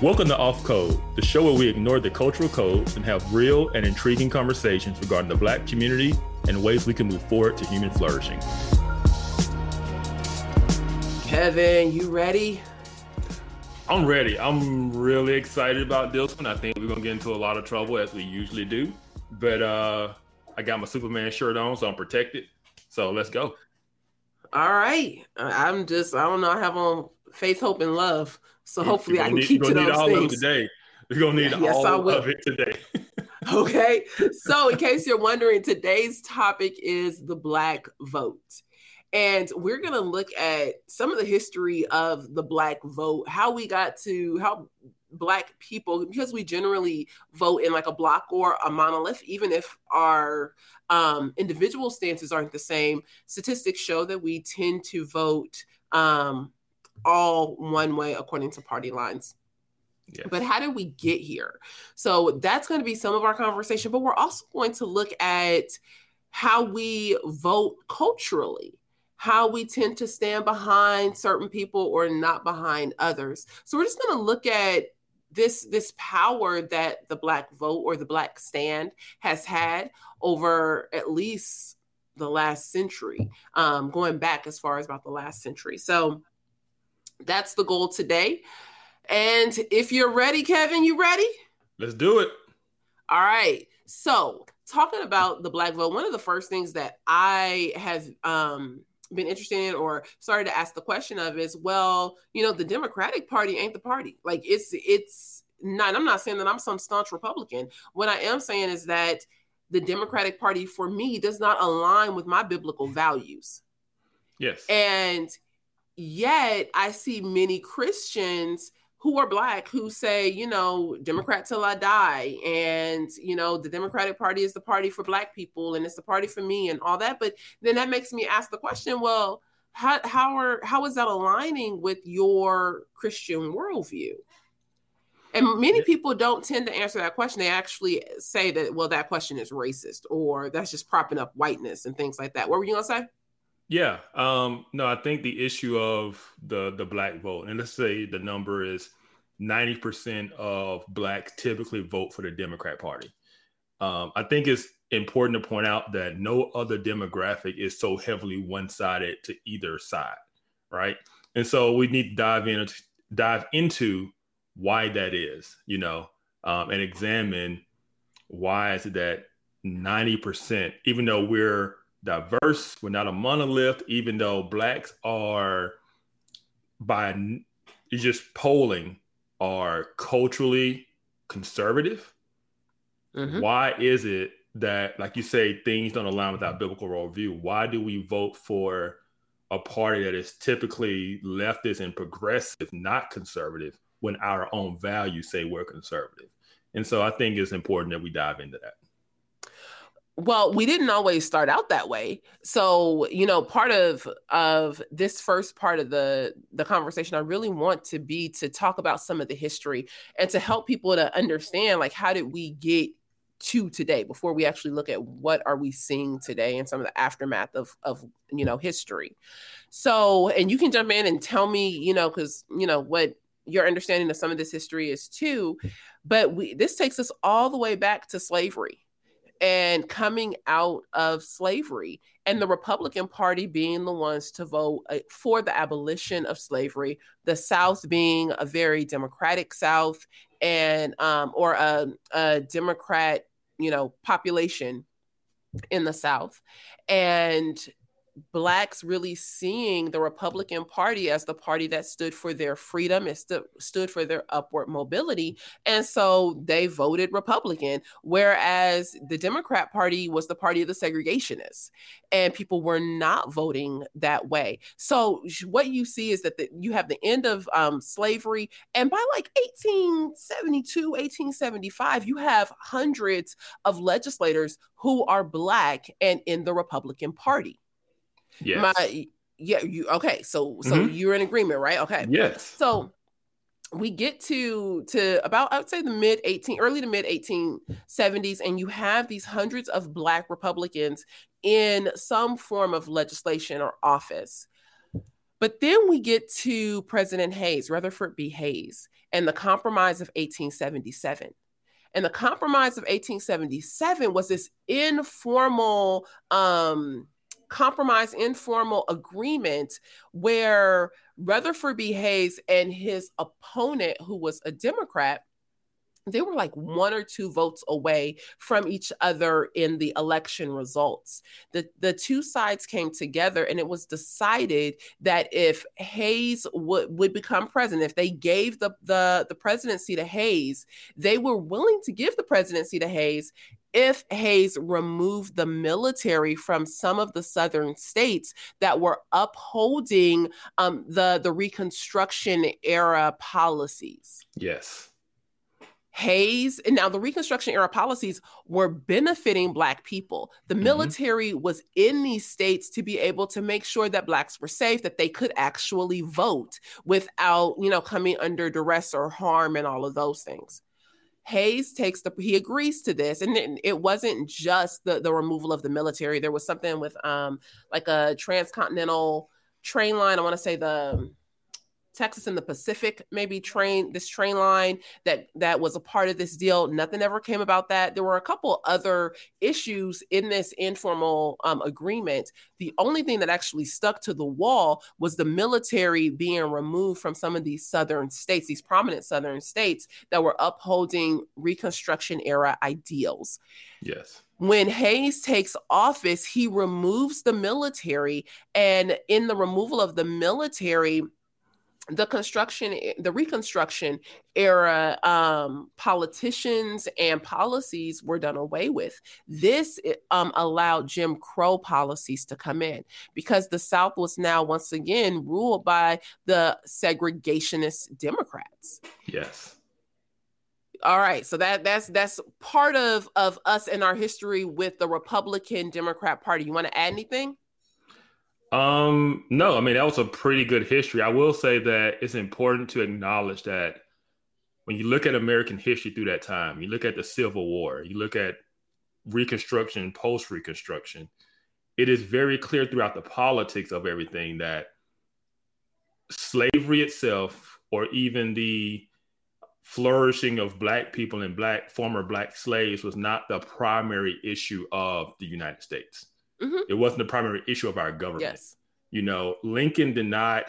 Welcome to Off Code, the show where we ignore the cultural codes and have real and intriguing conversations regarding the Black community and ways we can move forward to human flourishing. Kevin, you ready? I'm ready. I'm really excited about this one. I think we're gonna get into a lot of trouble as we usually do, but uh, I got my Superman shirt on, so I'm protected. So let's go. All right. I'm just I don't know. I have on faith, hope, and love. So hopefully I can need, keep to those all things. today. We're gonna need yes, all of it today. okay. So in case you're wondering, today's topic is the black vote. And we're going to look at some of the history of the Black vote, how we got to, how Black people, because we generally vote in like a bloc or a monolith, even if our um, individual stances aren't the same, statistics show that we tend to vote um, all one way according to party lines. Yes. But how did we get here? So that's going to be some of our conversation, but we're also going to look at how we vote culturally, how we tend to stand behind certain people or not behind others. So we're just going to look at this this power that the black vote or the black stand has had over at least the last century, um, going back as far as about the last century. So that's the goal today. And if you're ready, Kevin, you ready? Let's do it. All right. So, talking about the black vote, one of the first things that I have um, been interested in or started to ask the question of is, well, you know, the Democratic Party ain't the party. Like it's it's not. I'm not saying that I'm some staunch Republican. What I am saying is that the Democratic Party, for me, does not align with my biblical values. Yes. And Yet I see many Christians who are black who say, you know, Democrat till I die. And, you know, the Democratic Party is the party for black people and it's the party for me and all that. But then that makes me ask the question, well, how how are how is that aligning with your Christian worldview? And many people don't tend to answer that question. They actually say that, well, that question is racist or that's just propping up whiteness and things like that. What were you gonna say? Yeah. Um, no, I think the issue of the the black vote, and let's say the number is 90% of blacks typically vote for the Democrat Party. Um, I think it's important to point out that no other demographic is so heavily one-sided to either side, right? And so we need to dive in dive into why that is, you know, um, and examine why is it that 90%, even though we're diverse. We're not a monolith, even though blacks are by just polling are culturally conservative. Mm-hmm. Why is it that, like you say, things don't align with our biblical worldview? Why do we vote for a party that is typically leftist and progressive, not conservative, when our own values say we're conservative? And so I think it's important that we dive into that well we didn't always start out that way. So you know part of of this first part of the the conversation i really want to be to talk about some of the history and to help people to understand like how did we get to today before we actually look at what are we seeing today and some of the aftermath of of you know history. So and you can jump in and tell me you know because you know what your understanding of some of this history is too. Hmm. But we this takes us all the way back to slavery and coming out of slavery and the republican party being the ones to vote uh, for the abolition of slavery the south being a very democratic south and um, or a, a democrat you know population in the south. And blacks really seeing the Republican Party as the party that stood for their freedom, it st- stood for their upward mobility. And so they voted Republican, whereas the Democrat Party was the party of the segregationists, and people were not voting that way. So what you see is that the, you have the end of um, slavery, and by like 1872, 1875, you have hundreds of legislators who are black and in the Republican Party. Yes. My yeah, you okay. So so mm-hmm. you're in agreement, right? Okay. Yes. So we get to to about I would say the mid 18 early to mid 1870s and you have these hundreds of black republicans in some form of legislation or office But then we get to President Hayes, Rutherford B. Hayes, and the Compromise of 1877. And the Compromise of 1877 was this informal um, compromise, informal agreement where Rutherford B. Hayes and his opponent, who was a Democrat, they were like one or two votes away from each other in the election results. The the two sides came together and it was decided that if Hayes would, would become president, if they gave the, the, the presidency to Hayes, they were willing to give the presidency to Hayes if Hayes removed the military from some of the southern states that were upholding um, the the Reconstruction era policies. Yes. Hayes, and now the Reconstruction era policies were benefiting Black people. The mm-hmm. military was in these states to be able to make sure that Blacks were safe, that they could actually vote without, you know, coming under duress or harm and all of those things. Hayes takes the he agrees to this, and it, wasn't just the the removal of the military. There was something with um like a transcontinental train line. I want to say the Texas and the Pacific maybe train this train line that that was a part of this deal. Nothing ever came about that. There were a couple other issues in this informal um, agreement. The only thing that actually stuck to the wall was the military being removed from some of these southern states, these prominent southern states that were upholding Reconstruction era ideals. Yes when Hayes takes office, he removes the military. And in the removal of the military, the construction the reconstruction era um, politicians and policies were done away with. This um, allowed jim crow policies to come in because the south was now once again ruled by the segregationist democrats. Yes. All right so that that's that's part of of us in our history with the republican democrat party. You want to add anything um, no, I mean that was a pretty good history. I will say that it's important to acknowledge that when you look at American history through that time, you look at the Civil War, you look at Reconstruction, post Reconstruction, it is very clear throughout the politics of everything that slavery itself, or even the flourishing of black people and black former black slaves, was not the primary issue of the United States. Mm-hmm. It wasn't the primary issue of our government. Yes. You know, Lincoln did not,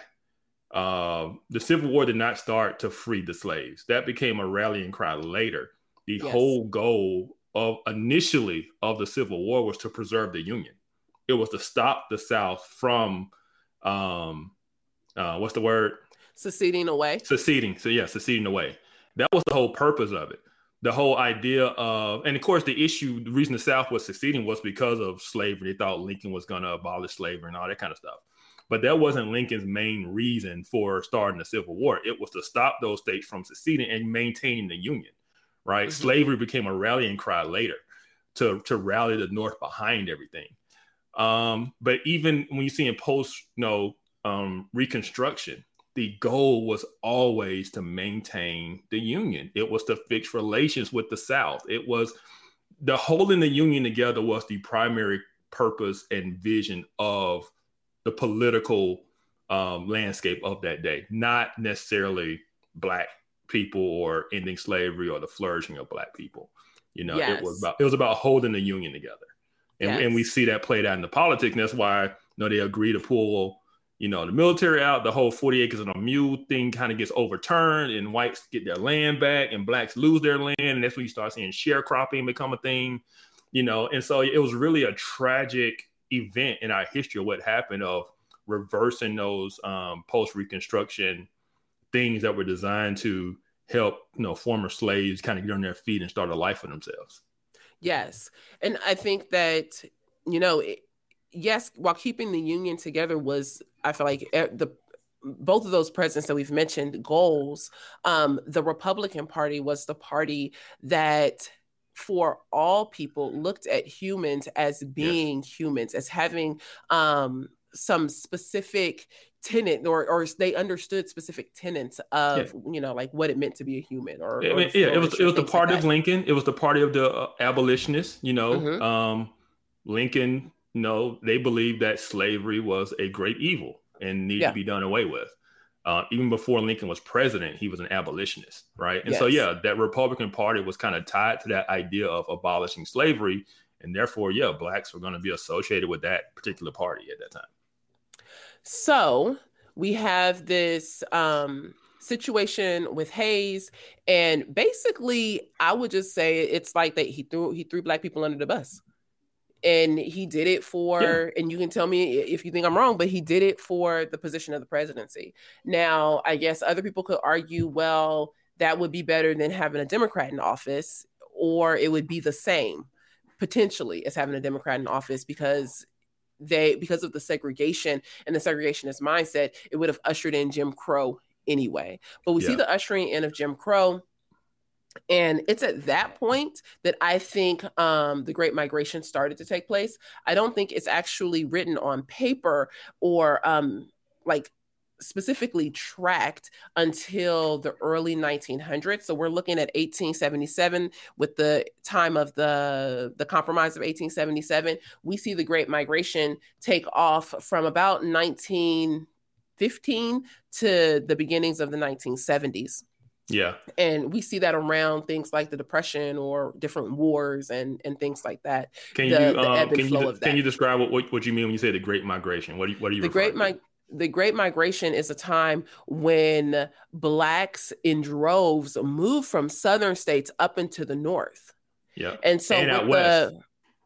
uh, the Civil War did not start to free the slaves. That became a rallying cry later. The yes. whole goal of initially of the Civil War was to preserve the Union. It was to stop the South from, um, uh, what's the word? Seceding away. Seceding. So yeah, seceding away. That was the whole purpose of it the whole idea of, and of course, the issue, the reason the South was succeeding was because of slavery. They thought Lincoln was going to abolish slavery and all that kind of stuff. But that wasn't Lincoln's main reason for starting the Civil War. It was to stop those states from seceding and maintaining the Union, right? Mm-hmm. Slavery became a rallying cry later to, to rally the North behind everything. Um, but even when you see in post, you know, um, Reconstruction, the goal was always to maintain the union. It was to fix relations with the South. It was the holding the union together was the primary purpose and vision of the political um, landscape of that day, not necessarily black people or ending slavery or the flourishing of black people. You know, yes. it was about it was about holding the union together, and, yes. and we see that played out in the politics. And that's why you know they agree to pull you know, the military out, the whole 40 acres and a mule thing kind of gets overturned, and whites get their land back, and blacks lose their land. And that's when you start seeing sharecropping become a thing, you know. And so it was really a tragic event in our history of what happened of reversing those um, post Reconstruction things that were designed to help, you know, former slaves kind of get on their feet and start a life for themselves. Yes. And I think that, you know, it, yes, while keeping the union together was, I feel like eh, the both of those presidents that we've mentioned goals. Um, the Republican Party was the party that for all people looked at humans as being yes. humans as having um, some specific tenant or or they understood specific tenets of yeah. you know like what it meant to be a human or, yeah, or yeah it was it was the party like of lincoln it was the party of the uh, abolitionists you know mm-hmm. um lincoln no, they believed that slavery was a great evil. and needed Yeah. to be done away with. Uh, even before Lincoln was president, he was an abolitionist, right? And so, yeah, that Republican Party was kind of tied to that idea of abolishing slavery, and therefore, yeah, blacks were going to be associated with that particular party at that time. So we have this um, situation with Hayes, and basically, I would just say it's like that he threw he threw black people under the bus, and he did it for. And you can tell me if you think I'm wrong, but he did it for the position of the presidency. Now, I guess other people could argue, well, that would be better than having a Democrat in office, or it would be the same potentially as having a Democrat in office because they because of the segregation and the segregationist mindset, it would have ushered in Jim Crow anyway. But we see the ushering in of Jim Crow. And it's at that point that I think um, the Great Migration started to take place. I don't think it's actually written on paper or um, like specifically tracked until the early 1900s. So we're looking at 1877 with the time of the the compromise of 1877. We see the Great Migration take off from about 1915 to the beginnings of the 1970s Yeah, and we see that around things like the depression or different wars and and things like that can The- you the um, can you can you describe what, what you mean when you say the Great Migration? What do you, what are you the great mi- the great migration is a time when blacks in droves move from southern states up into the north? Yeah, and so And with the.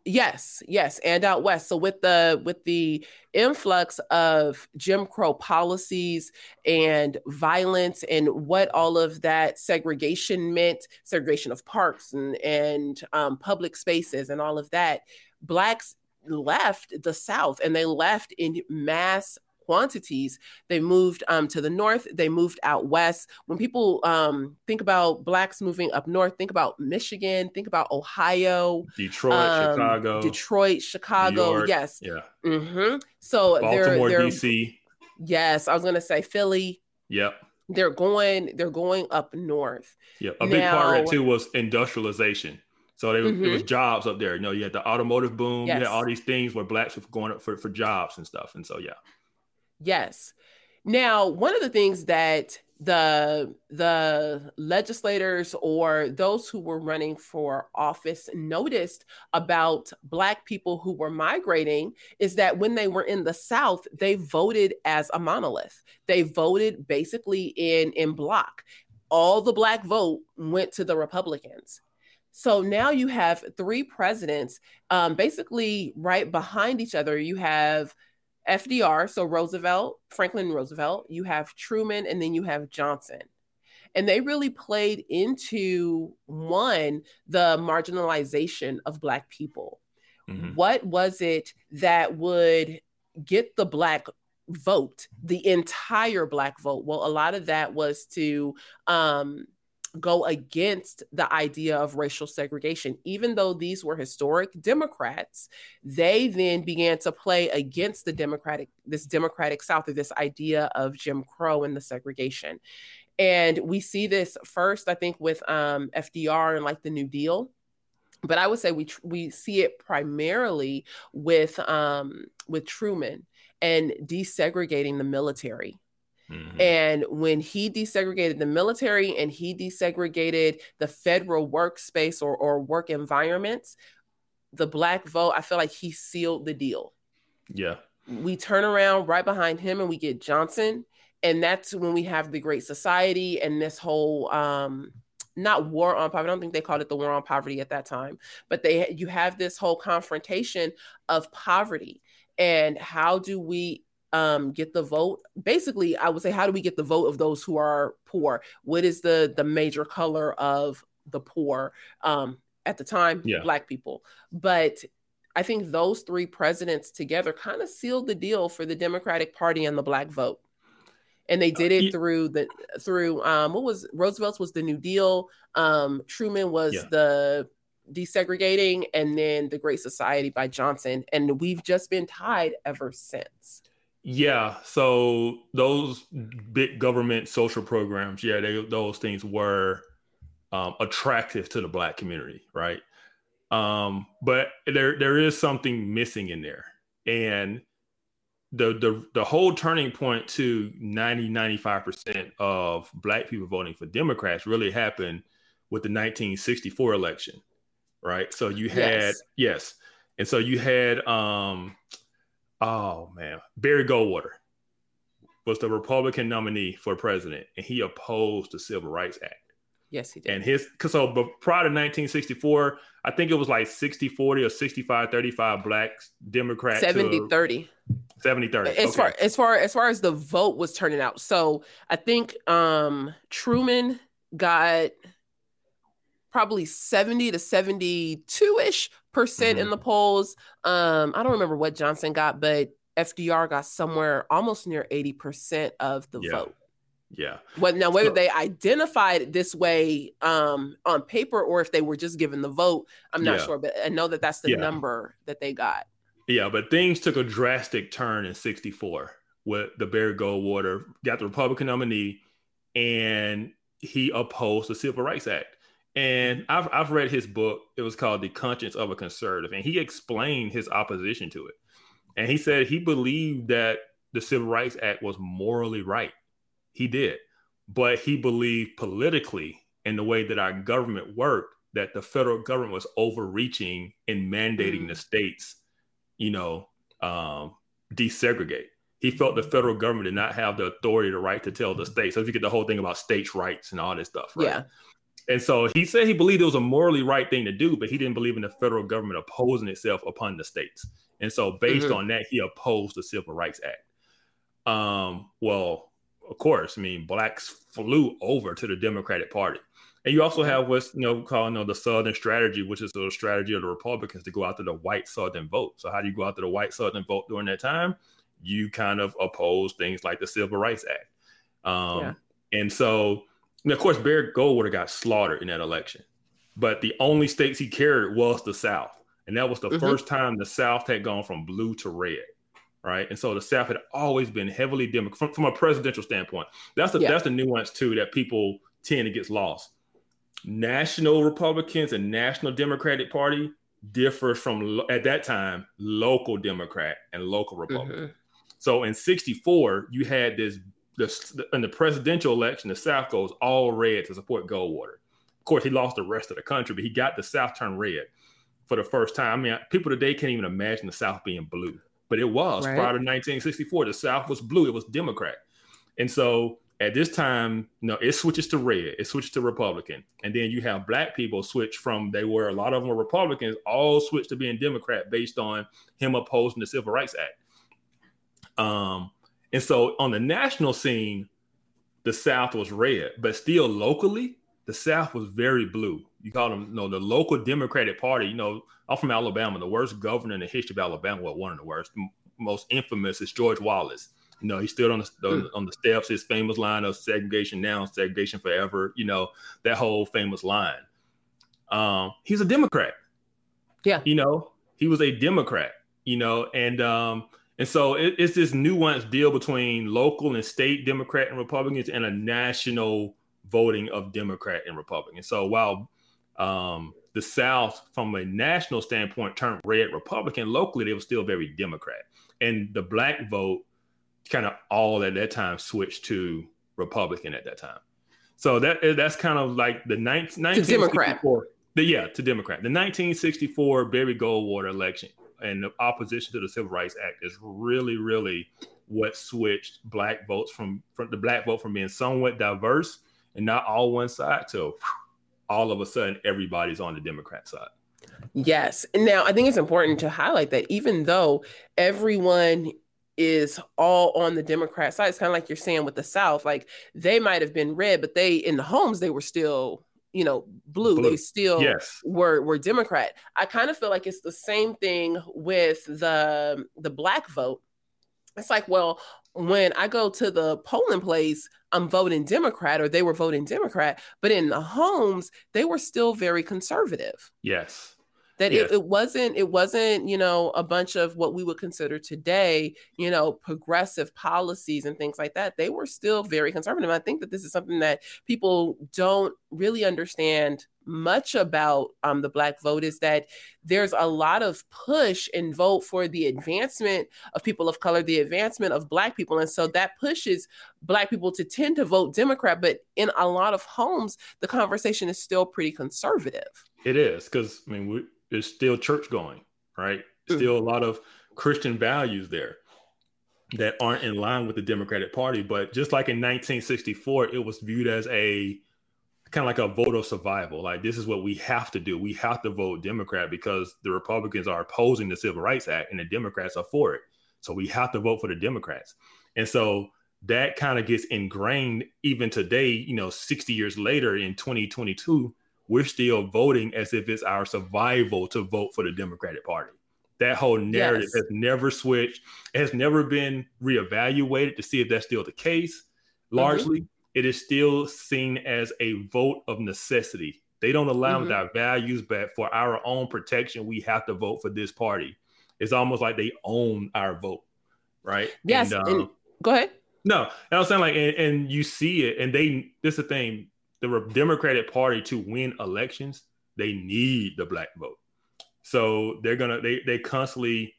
Yes yes and out west. So with the with the influx of jim crow policies and violence and what all of that segregation meant segregation of parks and and um, public spaces and all of that blacks left the south and they left in mass quantities they moved um, to the north they moved out west when people um, think about blacks moving up north think about michigan think about ohio Detroit, um, Chicago, detroit chicago York. yes yeah, Mm-hmm. so Baltimore, they're, they're DC. yes i was going to say philly Yep. they're going they're going up north Yeah, a big part of it too was industrialization. So they, it was jobs up there. You know, you had the automotive boom. You Mm-hmm. Had all these things where blacks were going up for, for jobs and stuff. And so yeah, Yes. Now, one of the things that the the legislators or those who were running for office noticed about black people who were migrating is that when they were in the south they voted as a monolith. They voted basically in in bloc. All the black vote went to the republicans. So now you have three presidents um, basically right behind each other. You have FDR, so Roosevelt, Franklin Roosevelt, you have Truman, and then you have Johnson. And they really played into one, the marginalization of Black people. Mhm. What was it that would get the Black vote, the entire Black vote? Well, a lot of that was to um, go against the idea of racial segregation. Even though these were historic Democrats, they then began to play against the Democratic, this Democratic South, or this idea of Jim Crow and the segregation. And we see this first, I think, with um, FDR and like the New Deal. But I would say we tr- we see it primarily with um, with Truman and desegregating the military. Mhm. And when he desegregated the military and he desegregated the federal workspace or, or work environments, the black vote, I feel like he sealed the deal. yeah, We turn around right behind him and we get Johnson. And that's when we have the Great Society and this whole um not war on poverty. I don't think they called it the war on poverty at that time, but they you have this whole confrontation of poverty and how do we um, get the vote. Basically, I would say, how do we get the vote of those who are poor? What is the the major color of the poor um, at the time? Yeah. Black people. But I think those three presidents together kind of sealed the deal for the Democratic Party and the Black vote. And they did it through the through um, what was Roosevelt's was the New Deal. Um, Truman was Yeah. the desegregating, and then the Great Society by Johnson. And we've just been tied ever since. Yeah. So those big government social programs, yeah, they, those things were um, attractive to the black community, right? Um, but there there is something missing in there, and the the the whole turning point to 90 95% of black people voting for democrats really happened with the 1964 election right so you had yes, yes. and so you had um oh man barry goldwater was the republican nominee for president and he opposed the civil rights act Yes, he did. And his, so prior to 1964, I think it was like 60 40 or 65 35 blacks, Democrats. 70 30. 70 30. As okay. far as far as far as the vote was turning out. So I think um Truman got probably 70 to 72 ish percent mm-hmm. in the polls. Um, I don't remember what Johnson got, but FDR got somewhere almost near 80% of the yeah. vote. Yeah. Well, now whether so, they identified it this way um, on paper or if they were just given the vote, I'm not yeah. sure. But I know that that's the yeah. number that they got. Yeah, but things took a drastic turn in '64 with the Barry Goldwater got the Republican nominee, and he opposed the Civil Rights Act. And I've I've read his book. It was called The Conscience of a Conservative, and he explained his opposition to it. And he said he believed that the Civil Rights Act was morally right he did. But he believed politically in the way that our government worked that the federal government was overreaching in mandating mm-hmm. the states, you know, um, desegregate. He felt the federal government did not have the authority, the right to tell the states. So if you get the whole thing about states' rights and all this stuff, right? Yeah. And so he said he believed it was a morally right thing to do, but he didn't believe in the federal government opposing itself upon the states. And so based mm-hmm. on that, he opposed the Civil Rights Act. Um, well, of course, I mean, blacks flew over to the Democratic Party. And you also have what's you know called you know, the Southern strategy, which is the strategy of the Republicans to go after the white Southern vote. So how do you go after the white Southern vote during that time? You kind of oppose things like the Civil Rights Act. Um, yeah. And so, and of course, Barry Goldwater got slaughtered in that election. But the only states he carried was the South. And that was the mm-hmm. first time the South had gone from blue to red right? And so the South had always been heavily Democrat from, from a presidential standpoint. That's the yeah. that's the nuance too that people tend to get lost. National Republicans and National Democratic Party differs from at that time local Democrat and local Republican. Mm-hmm. So in '64, you had this, this in the presidential election, the South goes all red to support Goldwater. Of course, he lost the rest of the country, but he got the South turned red for the first time. I mean, people today can't even imagine the South being blue but it was right. prior to 1964. The South was blue; it was Democrat, and so at this time, you know, it switches to red, it switches to Republican, and then you have black people switch from they were a lot of them were Republicans, all switched to being Democrat based on him opposing the Civil Rights Act. Um, and so on the national scene, the South was red, but still locally, the South was very blue. You call them, you know, the local Democratic Party. You know, I'm from Alabama. The worst governor in the history of Alabama, well, one of the worst, most infamous is George Wallace. You know, he stood on the, the on the steps, his famous line of segregation now, segregation forever. You know, that whole famous line. Um, he's a Democrat. Yeah. You know, he was a Democrat. You know, and um, and so it, it's this nuanced deal between local and state Democrat and Republicans and a national voting of Democrat and Republican. So while um, the South, from a national standpoint, turned red Republican. Locally, they were still very Democrat, and the black vote kind of all at that time switched to Republican at that time. So that that's kind of like the 19, 1964. The, yeah, to Democrat. The 1964 Barry Goldwater election and the opposition to the Civil Rights Act is really, really what switched black votes from, from the black vote from being somewhat diverse and not all one side to all of a sudden everybody's on the Democrat side. Yes. Now, I think it's important to highlight that even though everyone is all on the Democrat side, it's kind of like you're saying with the South, like they might have been red, but they in the homes they were still you know blue, blue. they still yes. were were democrat i kind of feel like it's the same thing with the the black vote it's like well when I go to the polling place, I'm voting Democrat or they were voting Democrat, but in the homes, they were still very conservative. Yes. That yes. It, it wasn't, it wasn't, you know, a bunch of what we would consider today, you know, progressive policies and things like that. They were still very conservative. I think that this is something that people don't really understand much about um, the Black vote is that there's a lot of push and vote for the advancement of people of color, the advancement of Black people. And so that pushes Black people to tend to vote Democrat. But in a lot of homes, the conversation is still pretty conservative. It is because, I mean, we, there's still church going, right? Still a lot of Christian values there that aren't in line with the Democratic Party. But just like in 1964, it was viewed as a kind of like a vote of survival. Like this is what we have to do. We have to vote Democrat because the Republicans are opposing the Civil Rights Act and the Democrats are for it. So we have to vote for the Democrats. And so that kind of gets ingrained even today, you know, 60 years later in 2022, we're still voting as if it's our survival to vote for the Democratic Party. That whole narrative yes. has never switched. It has never been reevaluated to see if that's still the case. Mm-hmm. Largely, mm-hmm. it is still seen as a vote of necessity. They don't allow mm-hmm. our values, but for our own protection, we have to vote for this party. It's almost like they own our vote, right? Yes. And, um, and go ahead. No, I was saying like, and, and you see it, and they. This is the thing: the Democratic Party to win elections, they need the black vote. So they're gonna they they constantly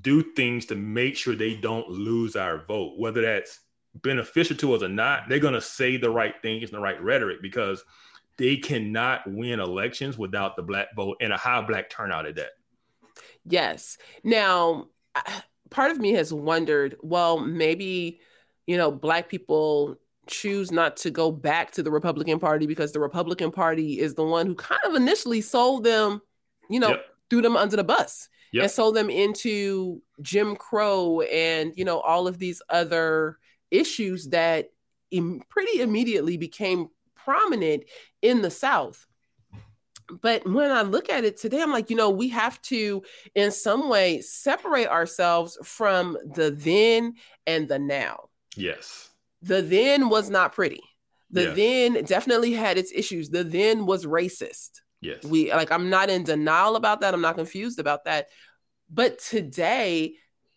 do things to make sure they don't lose our vote, whether that's beneficial to us or not. They're gonna say the right things and the right rhetoric because they cannot win elections without the black vote and a high black turnout at that. Yes. Now, part of me has wondered, well, maybe you know, black people choose not to go back to the Republican Party because the Republican Party is the one who kind of initially sold them you know, yep. threw them under the bus yep. and sold them into Jim Crow and, you know, all of these other issues that Im- pretty immediately became prominent in the South. But when I look at it today, I'm like, you know, we have to, in some way, separate ourselves from the then and the now. Yes. The then was not pretty. The yes. then definitely had its issues. The then was racist. Yes. We like I'm not in denial about that. I'm not confused about that. But today,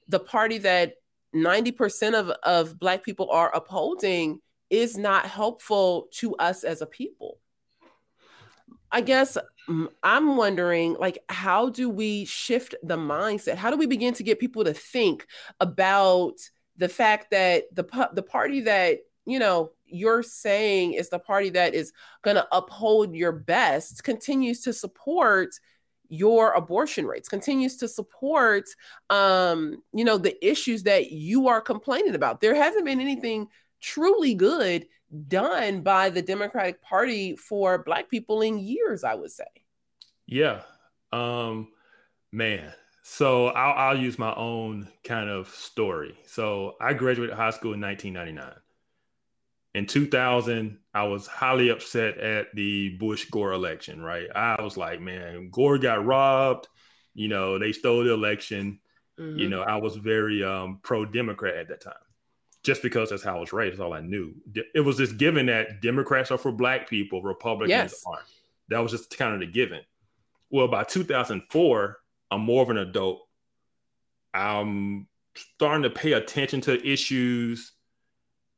the party that 90% of, of black people are upholding is not helpful to us as a people. I guess mm, I'm wondering like how do we shift the mindset? How do we begin to get people to think about the fact that the the party that, you know, you're saying is the party that is going to uphold your best continues to support your abortion rates continues to support um you know the issues that you are complaining about. There hasn't been anything truly good done by the democratic party for black people in years i would say. Yeah. Um man so I'll, I'll use my own kind of story so i graduated high school in 1999 in 2000, I was highly upset at the Bush Gore election, right? I was like, man, Gore got robbed. You know, they stole the election. Mm-hmm. You know, I was very um, pro Democrat at that time just because that's how I was raised. That's all I knew. It was just given that Democrats are for black people, Republicans yes. aren't. That was just kind of the given. Well, by 2004, I'm more of an adult. I'm starting to pay attention to issues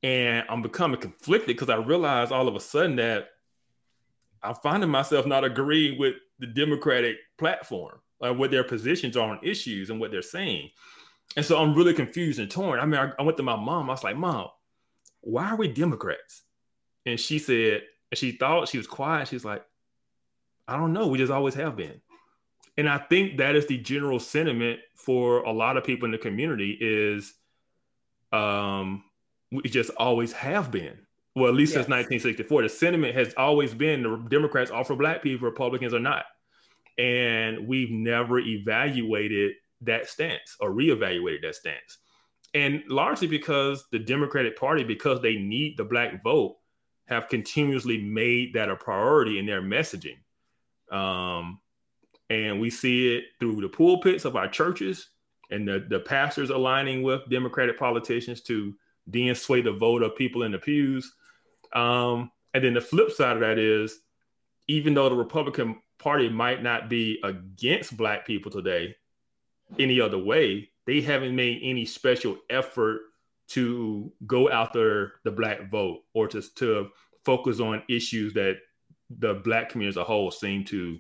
and I'm becoming conflicted because I realize all of a sudden that I'm finding myself not agreeing with the Democratic platform, like what their positions are on issues and what they're saying. And so I'm really confused and torn. I mean, I, I went to my mom. I was like, Mom, why are we Democrats? And she said, and she thought she was quiet. She's like, I don't know. We just always have been. And I think that is the general sentiment for a lot of people in the community is um, we just always have been. Well, at least yes. since 1964, the sentiment has always been the Democrats are for black people, Republicans are not. And we've never evaluated that stance or reevaluated that stance. And largely because the Democratic Party, because they need the black vote, have continuously made that a priority in their messaging. Um, and we see it through the pulpits of our churches and the, the pastors aligning with Democratic politicians to then sway the vote of people in the pews. Um, and then the flip side of that is, even though the Republican Party might not be against Black people today, any other way, they haven't made any special effort to go after the Black vote or to, to focus on issues that the black community as a whole seem to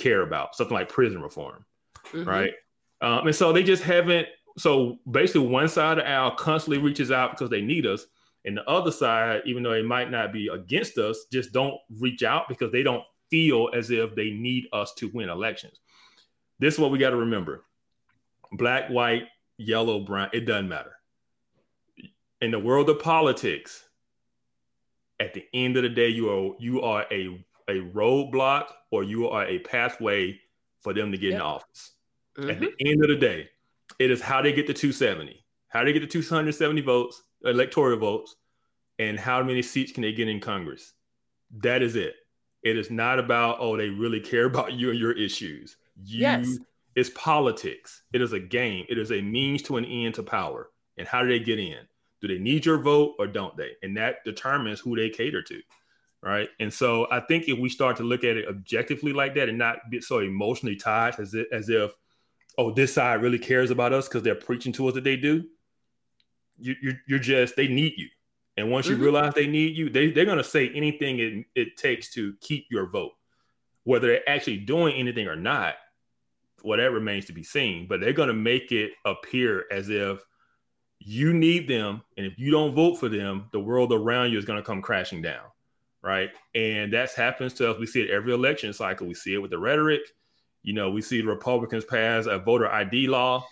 care about something like prison reform, mm-hmm. right? Um, and so they just haven't. So basically, one side of aisle constantly reaches out because they need us, and the other side, even though they might not be against us, just don't reach out because they don't feel as if they need us to win elections. This is what we got to remember: black, white, yellow, brown. It doesn't matter. In the world of politics, at the end of the day, you are you are a a roadblock or you are a pathway for them to get yep. in office. Mm-hmm. At the mm-hmm. end of the day, it is how they get to 270, how they get to 270 votes, electoral votes, and how many seats can they get in Congress. That is it. It is not about, oh, they really care about you and your issues. You, yes. It's politics. It is a game. It is a means to an end to power. And how do they get in? Do they need your vote or don't they? And that determines who they cater to right? And so I think if we start to look at it objectively like that and not get so emotionally tied as if, as if oh, this side really cares about us because they're preaching to us that they do, you, you're, you're just they need you. And once you mm-hmm. realize they need you, they, they're going to say anything it, it takes to keep your vote. Whether they're actually doing anything or not, well, that remains to be seen. But they're going to make it appear as if you need them. And if you don't vote for them, the world around you is going to come crashing down right? And that happens to us. We see it every election cycle. We see it with the rhetoric. You know, we see the Republicans pass a voter ID law.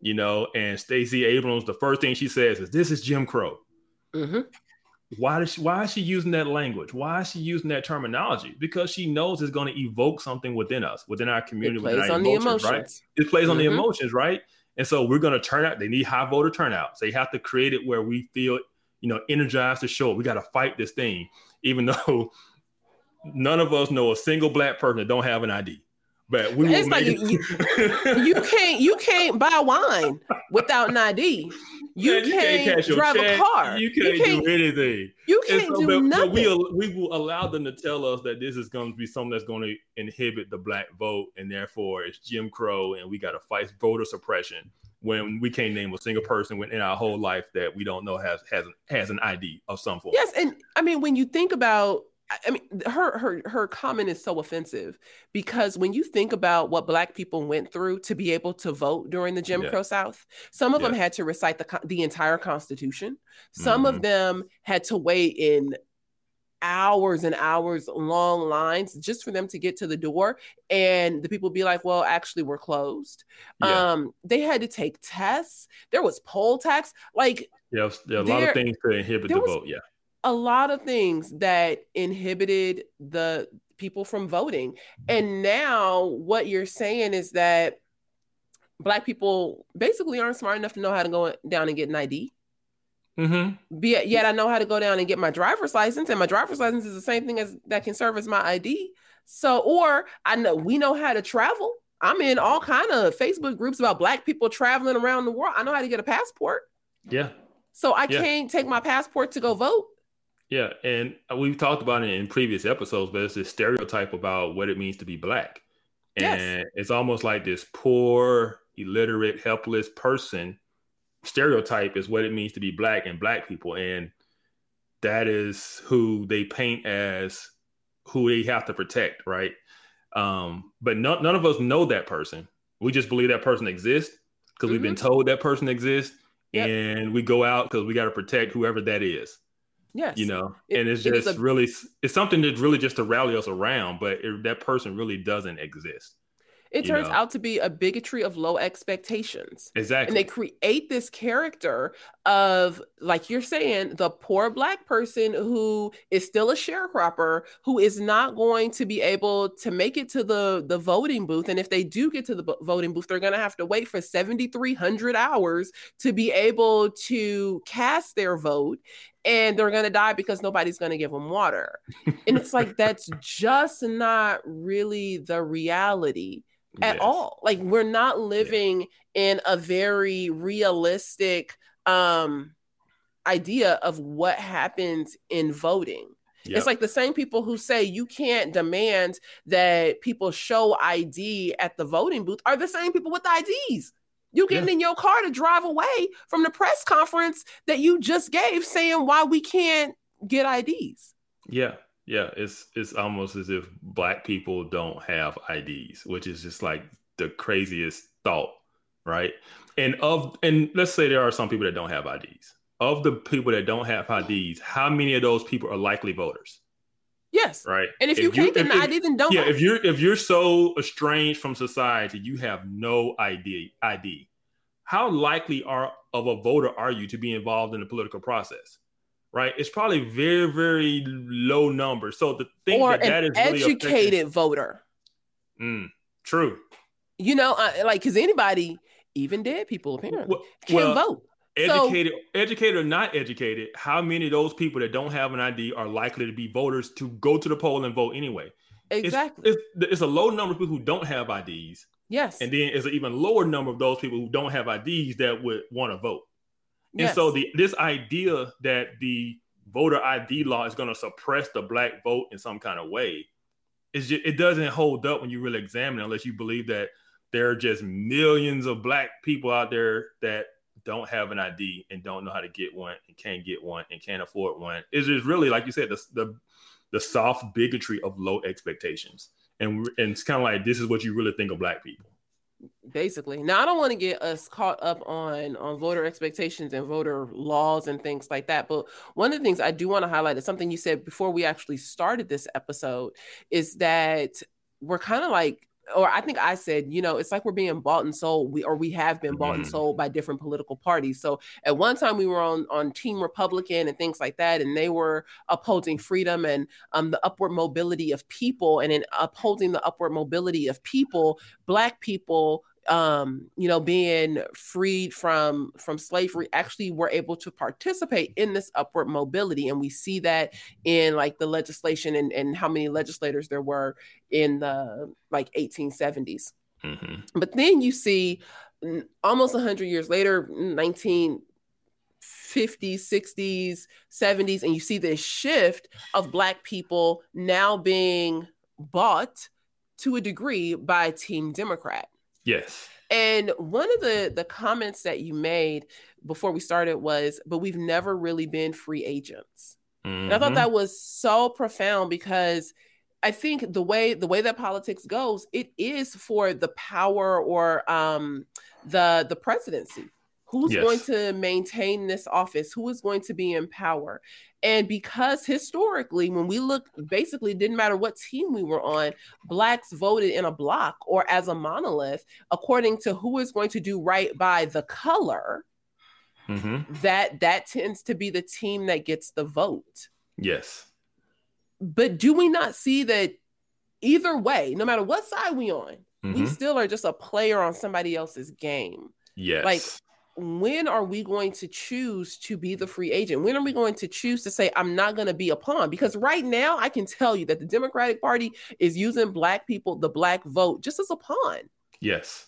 You know, and Stacey Abrams, the first thing she says is, "This is Jim Crow." Mm-hmm. Why does she, why is she using that language? Why is she using that terminology? Because she knows it's going to evoke something within us, within our community, it plays on emotions, the emotions, right? It plays mm-hmm. on the mm-hmm. emotions, right? And so we're going to turn out. They need high voter turnout. So you have to create it where we feel, you know, energized to show. We got to fight this thing even though none of us know a single black person that don't have an ID. But we it's like you, you, can't you can't buy wine without an ID. You, Man, can't, can't drive check. a car. You can't, you can't, do anything. You can't so, do but, nothing. But we we will allow them to tell us that this is going to be something that's going to inhibit the black vote, and therefore it's Jim Crow, and we got to fight voter suppression when we can't name a single person in our whole life that we don't know has has has an ID of some form. Yes, and I mean when you think about I mean her her her comment is so offensive because when you think about what black people went through to be able to vote during the Jim yeah. Crow South, some of yeah. them had to recite the the entire constitution. Some mm-hmm. of them had to wait in hours and hours long lines just for them to get to the door and the people be like well actually we're closed. Yeah. um they had to take tests. There was poll tax like yeah, there are a lot of things to inhibit the vote yeah. a lot of things that inhibited the people from voting. And now what you're saying is that black people basically aren't smart enough to know how to go down and get an id Mm-hmm. Yet I know how to go down and get my driver's license, and my driver's license is the same thing as that can serve as my ID. So, or I know we know how to travel. I'm in all kind of Facebook groups about Black people traveling around the world. I know how to get a passport. Yeah. So I yeah. can't take my passport to go vote. Yeah, and we've talked about it in previous episodes, but it's this stereotype about what it means to be black, and yes. it's almost like this poor, illiterate, helpless person stereotype is what it means to be black and black people and that is who they paint as who they have to protect right um, but no, none of us know that person we just believe that person exists because mm-hmm. we've been mm-hmm. told that person exists yep. and we go out because we got to protect whoever that is yes you know it, and it's just a- really it's something that's really just to rally us around but it, that person really doesn't exist it turns know? out to be a bigotry of low expectations. Exactly. And they create this character of, like you're saying, the poor black person who is still a sharecropper, who is not going to be able to make it to the, the voting booth. And if they do get to the voting booth, they're going to have to wait for 7,300 hours to be able to cast their vote and they're going to die because nobody's going to give them water. and it's like, that's just not really the reality at yes. all. Like we're not living yeah. in a very realistic um idea of what happens in voting. Yep. It's like the same people who say you can't demand that people show ID at the voting booth are the same people with IDs. You getting yeah. in your car to drive away from the press conference that you just gave saying why we can't get IDs. Yeah. Yeah, it's it's almost as if black people don't have IDs, which is just like the craziest thought, right? And of and let's say there are some people that don't have IDs. Of the people that don't have IDs, how many of those people are likely voters? Yes. Right. And if, if you can't get an ID, then don't. Yeah. Vote. If you're if you're so estranged from society, you have no ID. ID. How likely are of a voter are you to be involved in the political process? Right. It's probably very very low number. So the thing or that that is really educated voter. Mm, true. You know, uh, like because anybody, even dead people apparently, well, can well, vote educated so, educated or not educated how many of those people that don't have an id are likely to be voters to go to the poll and vote anyway exactly it's, it's, it's, a low number of people who don't have ids yes and then it's an even lower number of those people who don't have ids that would want to vote yes. and so the this idea that the voter id law is going to suppress the black vote in some kind of way is just, it doesn't hold up when you really examine it unless you believe that there are just millions of black people out there that don't have an ID and don't know how to get one and can't get one and can't afford one. It's just really like you said the the, the soft bigotry of low expectations. And and it's kind of like this is what you really think of black people basically. Now i don't want to get us caught up on on voter expectations and voter laws and things like that but one of the things i do want to highlight is something you said before we actually started this episode is that we're kind of like or I think I said, you know, it's like we're being bought and sold, we or we have been bought mm. and sold by different political parties. So at one time we were on on Team Republican and things like that, and they were upholding freedom and um, the upward mobility of people, and in upholding the upward mobility of people, Black people um, you know, being freed from from slavery, actually were able to participate in this upward mobility, and we see that in like the legislation and, and how many legislators there were in the like 1870s. Mm-hmm. But then you see almost 100 years later, 1950s, 60s, 70s, and you see this shift of Black people now being bought to a degree by Team Democrat. Yes. And one of the the comments that you made before we started was, "But we've never really been free agents." Mm-hmm. And I thought mm-hmm. that was so profound because I think the way the way that politics goes, it is for the power or um, the the presidency. Who's yes. going to maintain this office? Who is going to be in power? And because historically, when we look, basically, it didn't matter what team we were on, blacks voted in a bloc or as a monolith according to who is going to do right by the color. Mm-hmm. That that tends to be the team that gets the vote. Yes. But do we not see that either way, no matter what side we on, mm-hmm. we still are just a player on somebody else's game. Yes. Like when are we going to choose to be the free agent? When are we going to choose to say, I'm not going to be a pawn? Because right now, I can tell you that the Democratic Party is using Black people, the Black vote, just as a pawn. Yes.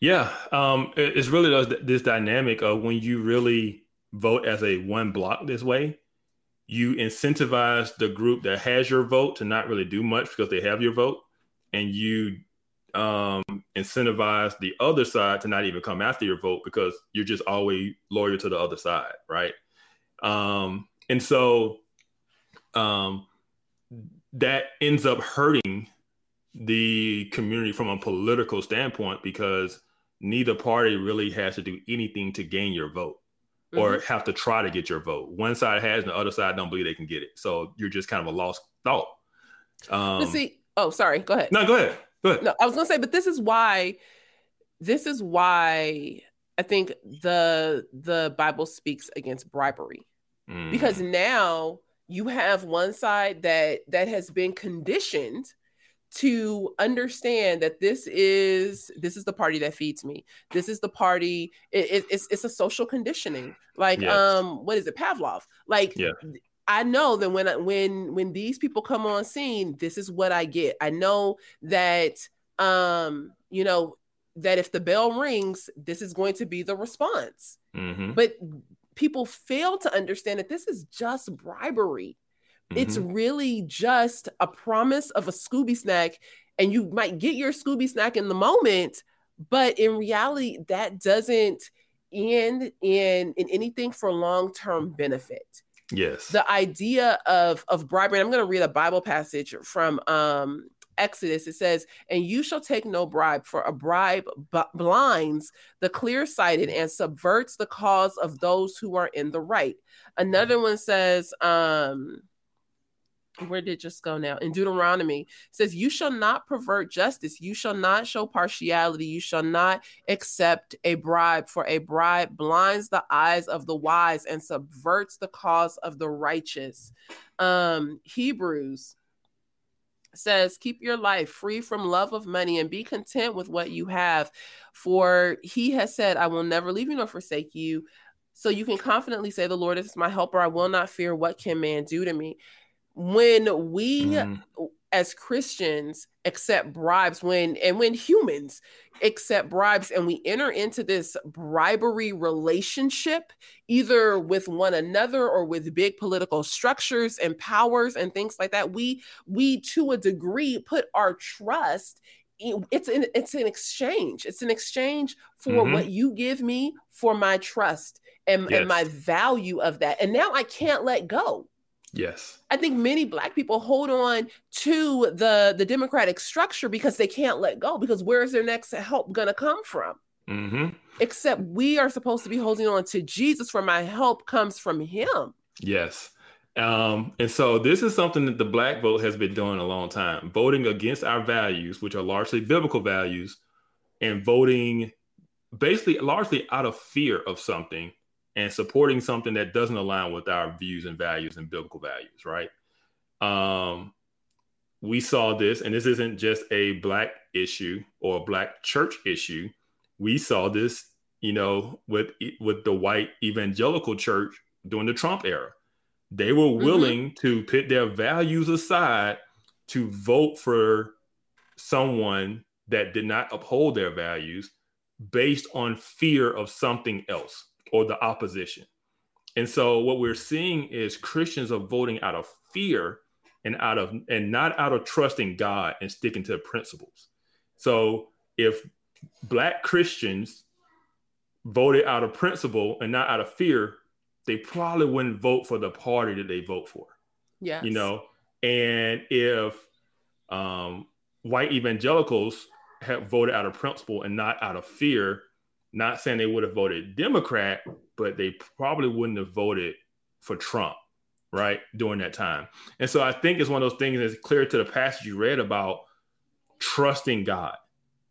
Yeah. Um, it's really this dynamic of when you really vote as a one bloc this way, you incentivize the group that has your vote to not really do much because they have your vote. And you um, incentivize the other side to not even come after your vote because you're just always loyal to the other side, right? Um, and so um, that ends up hurting the community from a political standpoint because neither party really has to do anything to gain your vote or mm-hmm. have to try to get your vote. One side has, and the other side don't believe they can get it. So you're just kind of a lost thought. Um, see, oh, sorry, go ahead. No, go ahead. No, I was gonna say, but this is why this is why I think the the Bible speaks against bribery. Mm. Because now you have one side that that has been conditioned to understand that this is this is the party that feeds me this is the party it, it, it's it's a social conditioning like yes. um what is it pavlov like yeah. I know that when when when these people come on scene, this is what I get. I know that um, you know, that if the bell rings, this is going to be the response. Mm-hmm. But people fail to understand that this is just bribery. Mm-hmm. It's really just a promise of a Scooby snack, and you might get your Scooby snack in the moment, but in reality, that doesn't end in in anything for long term benefit. Yes. The idea of of bribery. I'm going to read a Bible passage from um Exodus, it says, And you shall take no bribe, for a bribe b- blinds the clear sighted and subverts the cause of those who are in the right. Another one says, um, where did it just go now? In Deuteronomy says, You shall not pervert justice, you shall not show partiality, you shall not accept a bribe, for a bribe blinds the eyes of the wise and subverts the cause of the righteous. Um, Hebrews says, Keep your life free from love of money and be content with what you have. For he has said, I will never leave you nor forsake you. So you can confidently say, The Lord is my helper. I will not fear what can man do to me. When we mm as Christians accept bribes when and when humans accept bribes and we enter into this bribery relationship either with one another or with big political structures and powers and things like that we we to a degree put our trust it's an it's an exchange it's an exchange for mm-hmm. what you give me for my trust and, yes. and my value of that and now i can't let go Yes. I think many black people hold on to the the democratic structure because they can't let go because where is their next help going to come from? Mm-hmm. Except we are supposed to be holding on to Jesus for my help comes from him. Yes. Um, and so this is something that the black vote has been doing a long time, voting against our values, which are largely biblical values, and voting basically largely out of fear of something and supporting something that doesn't align with our views and values and biblical values, right? Um, we saw this, and this isn't just a black issue or a black church issue. We saw this, you know, with with the white evangelical church during the Trump era. They were mm-hmm. willing mm-hmm. to put their values aside to vote for someone that did not uphold their values based on fear of something else or the opposition. And so what we're seeing is Christians are voting out of fear and out of and not out of trusting God and sticking to principles. So if black Christians voted out of principle and not out of fear, they probably wouldn't vote for the party that they vote for. Yeah. You know, and if um, white evangelicals have voted out of principle and not out of fear, not saying they would have voted Democrat, but they probably wouldn't have voted for Trump, right, during that time. And so I think it's one of those things that's clear to the passage you read about trusting God.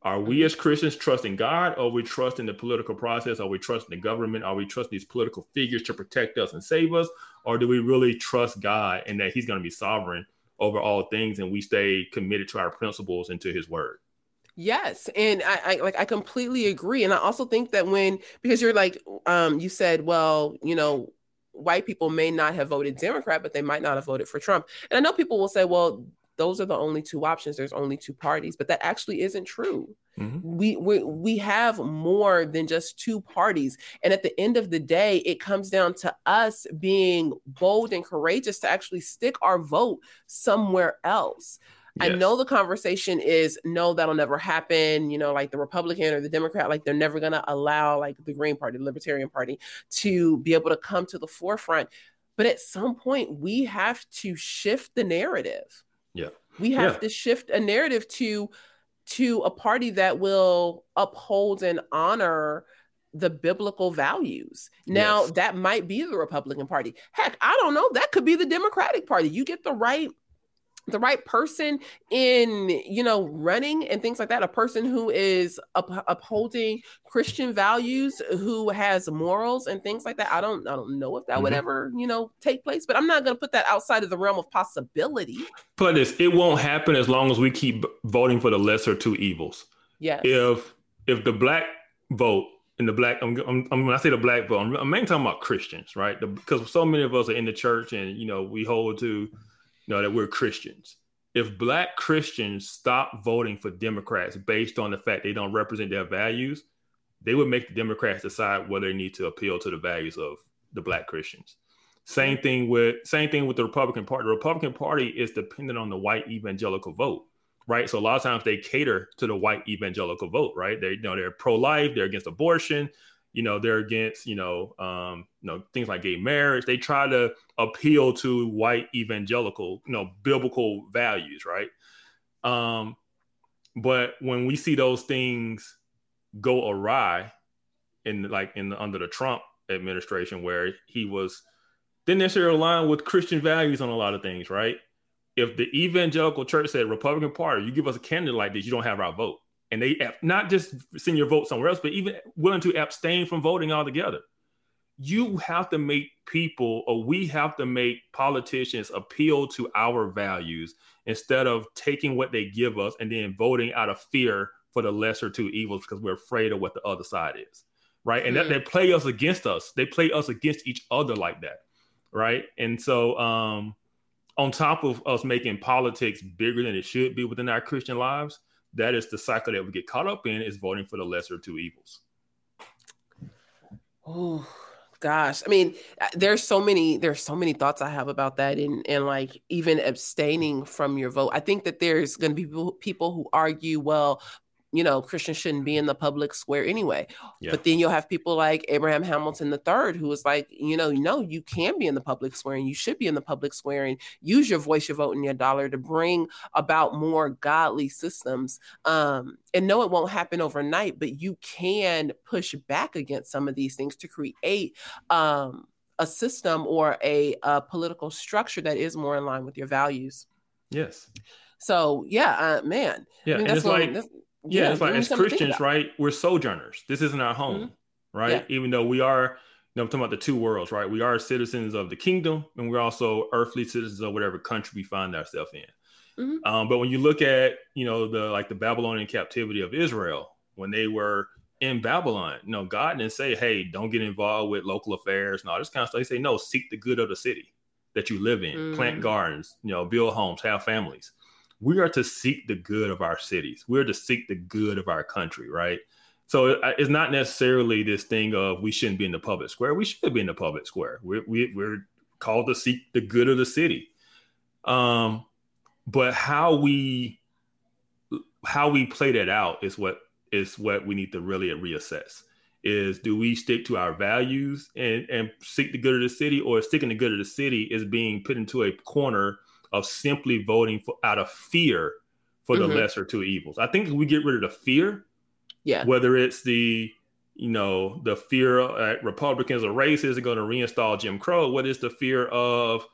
Are we as Christians trusting God? Or are we trusting the political process? Are we trusting the government? Are we trusting these political figures to protect us and save us? Or do we really trust God and that He's going to be sovereign over all things and we stay committed to our principles and to His word? Yes, and I, I like I completely agree, and I also think that when because you're like um you said, well, you know, white people may not have voted Democrat, but they might not have voted for Trump, and I know people will say, well, those are the only two options. There's only two parties, but that actually isn't true. Mm-hmm. We, we we have more than just two parties, and at the end of the day, it comes down to us being bold and courageous to actually stick our vote somewhere else. Yes. I know the conversation is no, that'll never happen. You know, like the Republican or the Democrat, like they're never going to allow like the Green Party, the Libertarian Party to be able to come to the forefront. But at some point, we have to shift the narrative. Yeah. We have yeah. to shift a narrative to to a party that will uphold and honor the biblical values. Now, yes. that might be the Republican Party. Heck, I don't know. That could be the Democratic Party. You get the right the right person in you know running and things like that a person who is up- upholding christian values who has morals and things like that i don't i don't know if that mm-hmm. would ever you know take place but i'm not going to put that outside of the realm of possibility but this it won't happen as long as we keep voting for the lesser two evils yes if if the black vote in the black, I'm, I'm, I'm, when I say the black vote, I'm, I'm mainly talking about Christians, right? The, because so many of us are in the church, and you know we hold to know that we're Christians. If black Christians stop voting for Democrats based on the fact they don't represent their values, they would make the Democrats decide whether they need to appeal to the values of the black Christians. Same thing with same thing with the Republican Party. The Republican Party is dependent on the white evangelical vote, right? So a lot of times they cater to the white evangelical vote, right? They you know they're pro-life, they're against abortion, You know, they're against, you know, um, you know, things like gay marriage. They try to appeal to white evangelical, you know, biblical values, right? Um, but when we see those things go awry in like in the, under the Trump administration, where he was didn't necessarily align with Christian values on a lot of things, right? If the evangelical church said Republican Party, you give us a candidate like this, you don't have our vote and they not just send your vote somewhere else, but even willing to abstain from voting altogether. You have to make people, or we have to make politicians appeal to our values instead of taking what they give us and then voting out of fear for the lesser two evils because we're afraid of what the other side is. Right. And mm. that they play us against us. They play us against each other like that. Right. And so, um, on top of us making politics bigger than it should be within our Christian lives, that is the cycle that we get caught up in is voting for the lesser of two evils. Oh gosh. I mean, uh, there's so many there's so many thoughts I have about that and and like even abstaining from your vote. I think that there's going to be people, people who argue, well, you know, Christians shouldn't be in the public square anyway. Yeah. But then you'll have people like Abraham Hamilton III, who was like, you know, no, you can be in the public square and you should be in the public square and use your voice, your vote, and your dollar to bring about more godly systems. Um, and no, it won't happen overnight, but you can push back against some of these things to create um, a system or a, a political structure that is more in line with your values. Yes. So yeah, uh, man. Yeah, I mean, that's, like, that's, yeah, yeah it's like as Christians, right? We're sojourners. This isn't our home, mm-hmm. right? Yeah. Even though we are, you know, I'm talking about the two worlds, right? We are citizens of the kingdom, and we're also earthly citizens of whatever country we find ourselves in. Mm-hmm. Um, but when you look at, you know, the like the Babylonian captivity of Israel, when they were in Babylon, you know, God didn't say, "Hey, don't get involved with local affairs and all this kind of stuff." He say, "No, seek the good of the city that you live in, mm-hmm. plant gardens, you know, build homes, have families." We are to seek the good of our cities. We're to seek the good of our country, right? So it's not necessarily this thing of we shouldn't be in the public square. We should be in the public square. We're, we, we're called to seek the good of the city. Um, but how we how we play that out is what is what we need to really reassess. Is do we stick to our values and and seek the good of the city, or sticking the good of the city is being put into a corner of simply voting for out of fear for mm-hmm. the lesser two evils. I think we get rid of the fear, yeah, whether it's the you know the fear that Republicans or racists are going to reinstall Jim Crow, what is the fear of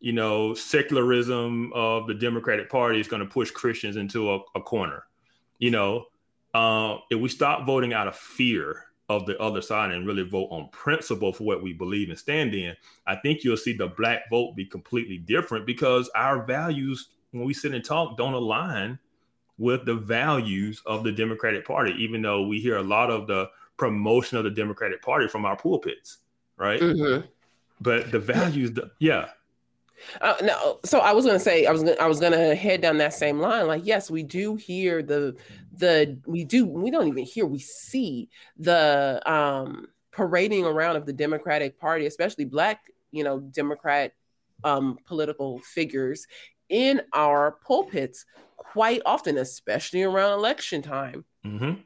you know secularism of the Democratic Party is going to push Christians into a, a corner. You know, uh, if we stop voting out of fear of the other side and really vote on principle for what we believe and stand in, I think you'll see the black vote be completely different because our values, when we sit and talk, don't align with the values of the Democratic Party, even though we hear a lot of the promotion of the Democratic Party from our pulpits, right? Mm-hmm. But the values, yeah. Uh, no, so I was gonna say I was gonna I was gonna head down that same line. Like, yes, we do hear the the we do we don't even hear we see the um parading around of the Democratic Party, especially black, you know, Democrat um political figures in our pulpits quite often, especially around election time. Mm-hmm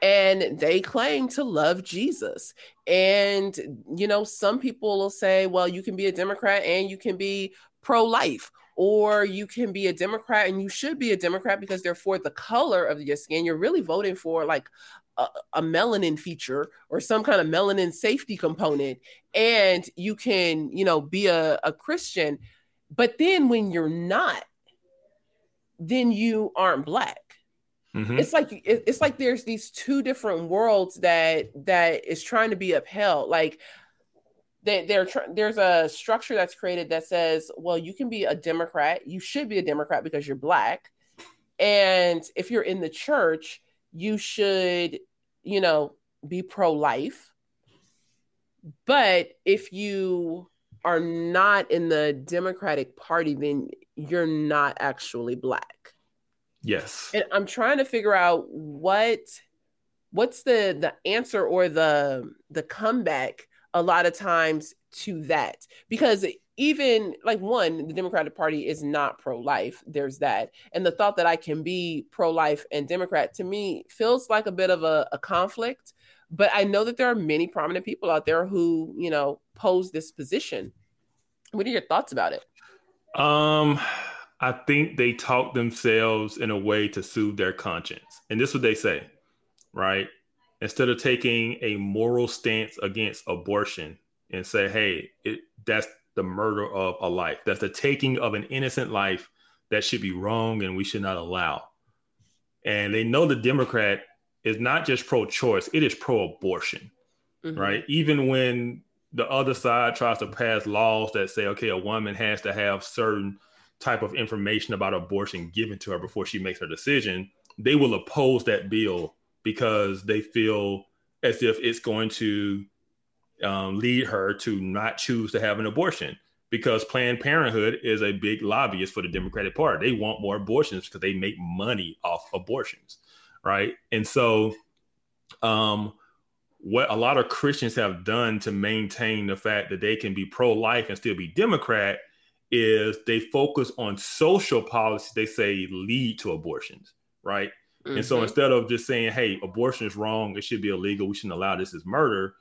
and they claim to love Jesus. And, you know, some people will say, well, you can be a Democrat and you can be pro life, or you can be a Democrat and you should be a Democrat because they're for the color of your skin. You're really voting for like a, a, melanin feature or some kind of melanin safety component. And you can, you know, be a, a Christian. But then when you're not, then you aren't black Mm-hmm. It's like it's like there's these two different worlds that that is trying to be upheld. Like they, they're tr- there's a structure that's created that says, well, you can be a Democrat, you should be a Democrat because you're black, and if you're in the church, you should, you know, be pro life. But if you are not in the Democratic Party, then you're not actually black. Yes. And I'm trying to figure out what what's the the answer or the the comeback a lot of times to that because even like one the democratic party is not pro-life there's that and the thought that i can be pro-life and democrat to me feels like a bit of a, a conflict but I know that there are many prominent people out there who, you know, pose this position. What are your thoughts about it? Um, I think they talk themselves in a way to soothe their conscience. And this is what they say, right? Instead of taking a moral stance against abortion and say, hey, it, that's the murder of a life. That's the taking of an innocent life that should be wrong and we should not allow. And they know the Democrat is not just pro choice, it is pro abortion, mm-hmm. right? Even when the other side tries to pass laws that say, okay, a woman has to have certain type of information about abortion given to her before she makes her decision, they will oppose that bill because they feel as if it's going to um, lead her to not choose to have an abortion because Planned Parenthood is a big lobbyist for the Democratic Party. They want more abortions because they make money off abortions, right? And so, um, what a lot of Christians have done to maintain the fact that they can be pro life and still be Democrat is they focus on social policies they say lead to abortions, right? Mm-hmm. And so mm-hmm. instead of just saying, hey, abortion is wrong, it should be illegal, we shouldn't allow this as murder,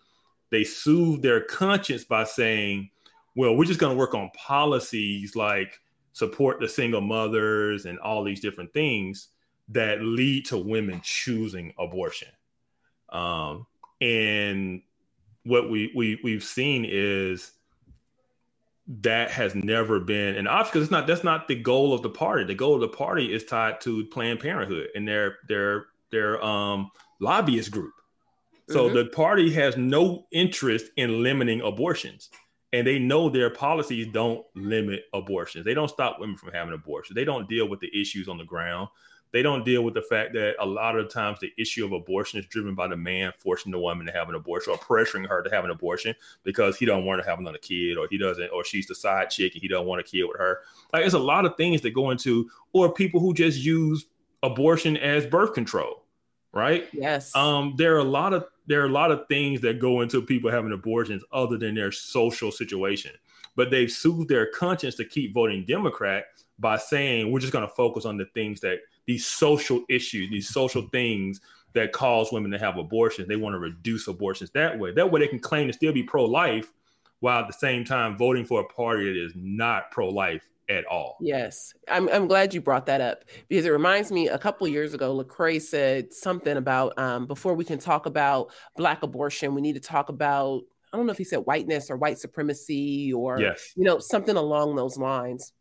they soothe their conscience by saying, well, we're just going to work on policies like support the single mothers and all these different things that lead to women choosing abortion. Um, and what we, we we've seen is that has never been an option because it's not that's not the goal of the party. The goal of the party is tied to Planned Parenthood and their their their um lobbyist group. So mm-hmm. the party has no interest in limiting abortions. And they know their policies don't limit abortions. They don't stop women from having abortions. They don't deal with the issues on the ground they don't deal with the fact that a lot of times the issue of abortion is driven by the man forcing the woman to have an abortion or pressuring her to have an abortion because he don't want to have another kid or he doesn't or she's the side chick and he don't want a kid with her. Like there's a lot of things that go into or people who just use abortion as birth control, right? Yes. Um, there are a lot of there are a lot of things that go into people having abortions other than their social situation. But they've soothed their conscience to keep voting Democrat by saying we're just going to focus on the things that these social issues, these social things that cause women to have abortions. They want to reduce abortions that way. That way they can claim to still be pro life while at the same time voting for a party that is not pro life at all. Yes. I'm, I'm glad you brought that up because it reminds me a couple years ago, Lecrae said something about um, before we can talk about Black abortion, we need to talk about, I don't know if he said whiteness or white supremacy or, yes. you know, something along those lines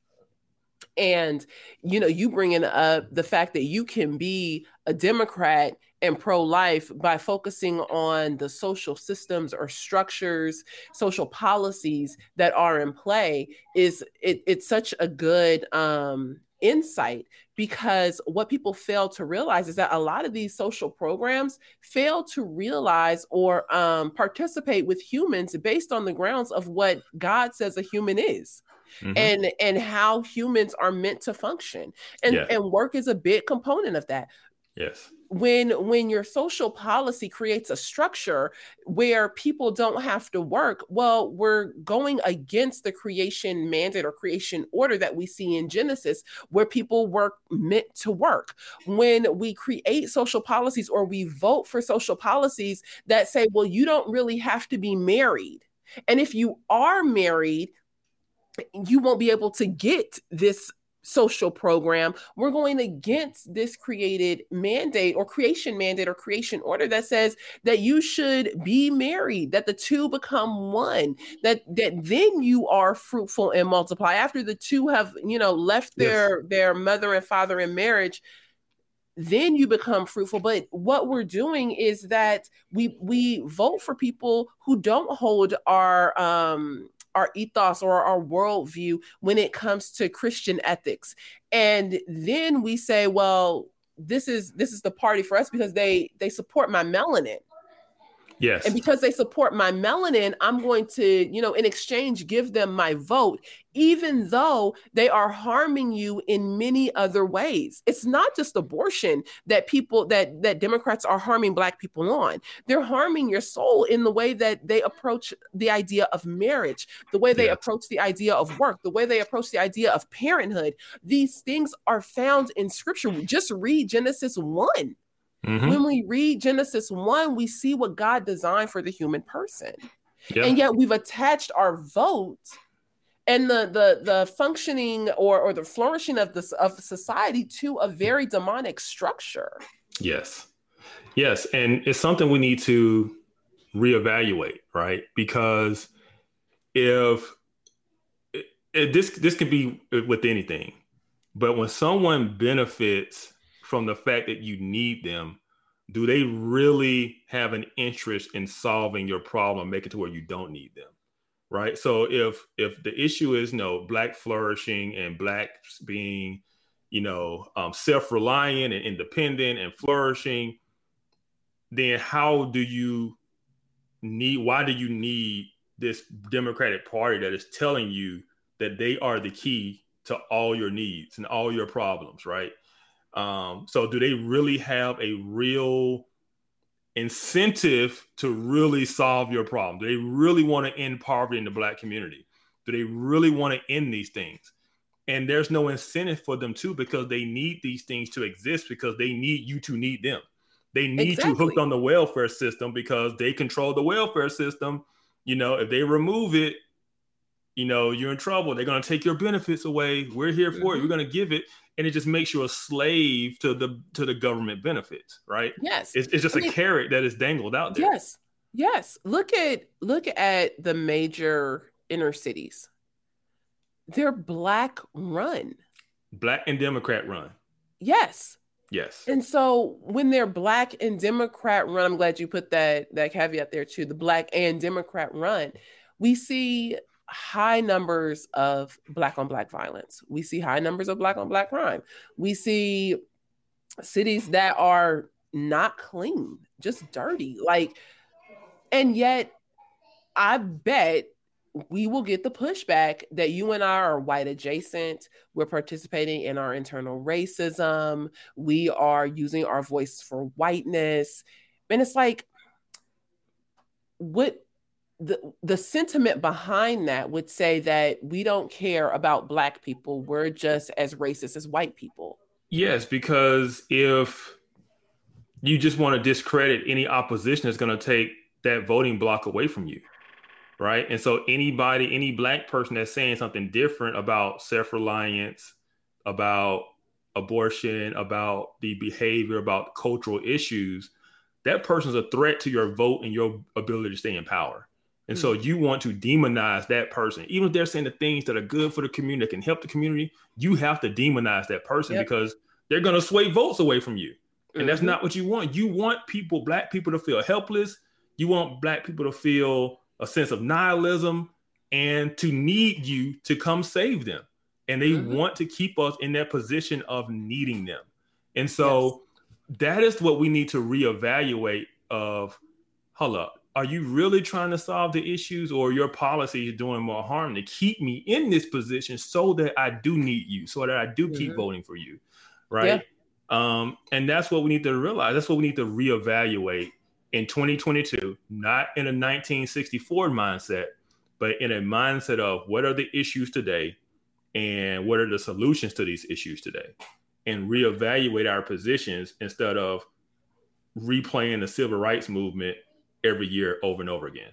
and you know you bringing up the fact that you can be a democrat and pro-life by focusing on the social systems or structures social policies that are in play is it, it's such a good um, insight because what people fail to realize is that a lot of these social programs fail to realize or um, participate with humans based on the grounds of what god says a human is mm-hmm. and and how humans are meant to function and yeah. and work is a big component of that yes when when your social policy creates a structure where people don't have to work well we're going against the creation mandate or creation order that we see in genesis where people work meant to work when we create social policies or we vote for social policies that say well you don't really have to be married and if you are married you won't be able to get this social program. We're going against this created mandate or creation mandate or creation order that says that you should be married, that the two become one, that that then you are fruitful and multiply. After the two have, you know, left their yes. their mother and father in marriage, then you become fruitful but what we're doing is that we we vote for people who don't hold our um our ethos or our worldview when it comes to Christian ethics. And then we say, well, this is this is the party for us because they they support my melanin. Yes. And because they support my melanin, I'm going to, you know, in exchange, give them my vote, even though they are harming you in many other ways. It's not just abortion that people that that Democrats are harming black people on. They're harming your soul in the way that they approach the idea of marriage, the way they yeah. approach the idea of work, the way they approach the idea of parenthood. These things are found in scripture. Just read Genesis 1 Mm-hmm. When we read Genesis 1, we see what God designed for the human person. Yeah. And yet we've attached our vote and the the the functioning or or the flourishing of this of society to a very demonic structure. Yes. Yes, and it's something we need to reevaluate, right? Because if it, it, this this can be with anything, but when someone benefits from the fact that you need them, do they really have an interest in solving your problem, making it to where you don't need them? Right. So if if the issue is you no know, black flourishing and blacks being, you know, um, self-reliant and independent and flourishing, then how do you need why do you need this Democratic Party that is telling you that they are the key to all your needs and all your problems, right? Um, so do they really have a real incentive to really solve your problem? Do they really want to end poverty in the black community? Do they really want to end these things? And there's no incentive for them to because they need these things to exist because they need you to need them. They need exactly. you hooked on the welfare system because they control the welfare system. You know, if they remove it, you know, you're in trouble. They're going to take your benefits away. We're here for mm-hmm. it. We're going to give it and it just makes you a slave to the to the government benefits, right? Yes, it's, it's just I mean, a carrot that is dangled out there. Yes, yes. Look at look at the major inner cities. They're black run, black and Democrat run. Yes. Yes. And so when they're black and Democrat run, I'm glad you put that that caveat there too. The black and Democrat run, we see high numbers of black on black violence. We see high numbers of black on black crime. We see cities that are not clean, just dirty. Like, and yet I bet we will get the pushback that you and I are white adjacent. We're participating in our internal racism. We are using our voice for whiteness. And it's like, what the the sentiment behind that would say that we don't care about black people we're just as racist as white people. Yes because if you just want to discredit any opposition that's going to take that voting bloc away from you right? And so anybody any black person that's saying something different about self-reliance about abortion about the behavior about cultural issues that person's a threat to your vote and your ability to stay in power and mm so you want to demonize that person. Even if they're saying the things that are good for the community, that can help the community, you have to demonize that person yep. because they're going to sway votes away from you. And mm-hmm. that's not what you want. You want people, black people, to feel helpless. You want black people to feel a sense of nihilism and to need you to come save them. And they mm-hmm. want to keep us in that position of needing them. And so yes. that is what we need to reevaluate of hold up are you really trying to solve the issues or your policy is doing more harm to keep me in this position so that I do need you, so that I do mm-hmm. keep voting for you? Right. Yeah. Um, and that's what we need to realize. That's what we need to reevaluate in 2022, not in a 1964 mindset, but in a mindset of what are the issues today and what are the solutions to these issues today and reevaluate our positions instead of replaying the civil rights movement every year over and over again.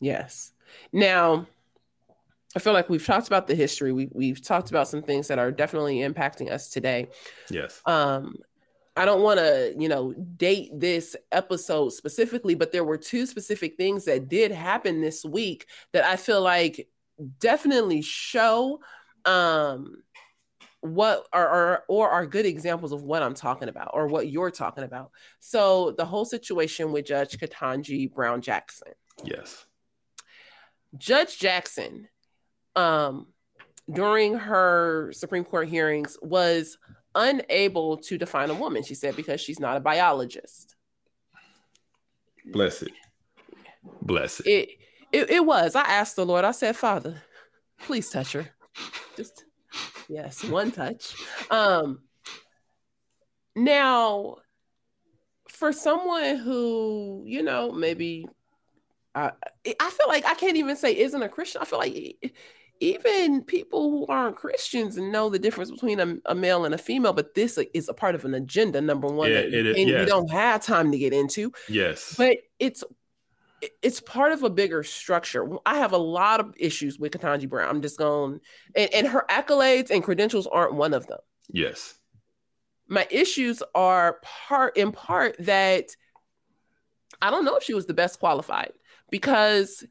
Yes. Now, I feel like we've talked about the history. We, we've talked about some things that are definitely impacting us today. Yes. Um, I don't want to, you know, date this episode specifically, but there were two specific things that did happen this week that I feel like definitely show um what are, are or are good examples of what I'm talking about or what you're talking about. So the whole situation with Judge Ketanji Brown Jackson. Yes. Judge Jackson, um, during her Supreme Court hearings, was unable to define a woman. She said because she's not a biologist. Bless it. Bless it. It it, it was. I asked the Lord. I said, Father, please touch her. Just yes, one touch. Um, now, for someone who you know maybe I I feel like I can't even say isn't a Christian. I feel like even people who aren't Christians know the difference between a, a, male and a female, but this is a part of an agenda. Number one, yeah, that it, yes. we don't have time to get into. Yes, but it's it's part of a bigger structure. I have a lot of issues with Ketanji Brown. I'm just going, and, and her accolades and credentials aren't one of them. Yes, my issues are part in part that I don't know if she was the best qualified because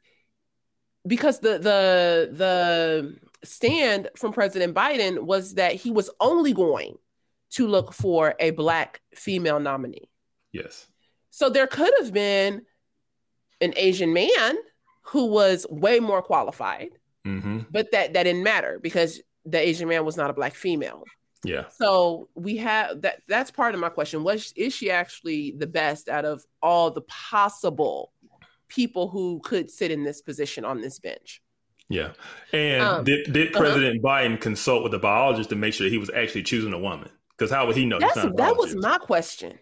because the the the stand from President Biden was that he was only going to look for a black female nominee. Yes. So there could have been an Asian man who was way more qualified, mm-hmm. but that that didn't matter because the Asian man was not a black female. Yeah. So we have that. That's part of my question. Was is she actually the best out of all the possible people who could sit in this position on this bench. Yeah. And um, did, did uh-huh. President uh-huh. Biden consult with the biologist to make sure he was actually choosing a woman? Because how would he know? that was my question.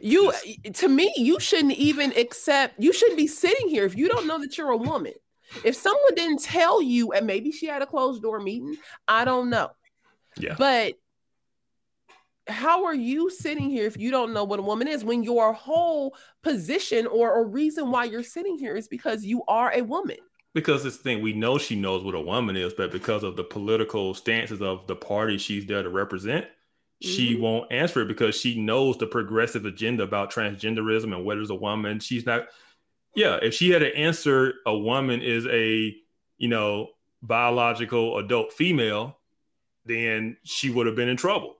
You, to me, you shouldn't even accept, you shouldn't be sitting here if you don't know that you're a woman. If someone didn't tell you, and maybe she had a closed door meeting, I don't know. Yeah. But how are you sitting here if you don't know what a woman is when your whole position or a reason why you're sitting here is because you are a woman because this thing we know she knows what a woman is but because of the political stances of the party she's there to represent. She mm-hmm. won't answer it because she knows the progressive agenda about transgenderism and what is a woman she's not yeah if she had to answer a woman is a you know biological adult female then she would have been in trouble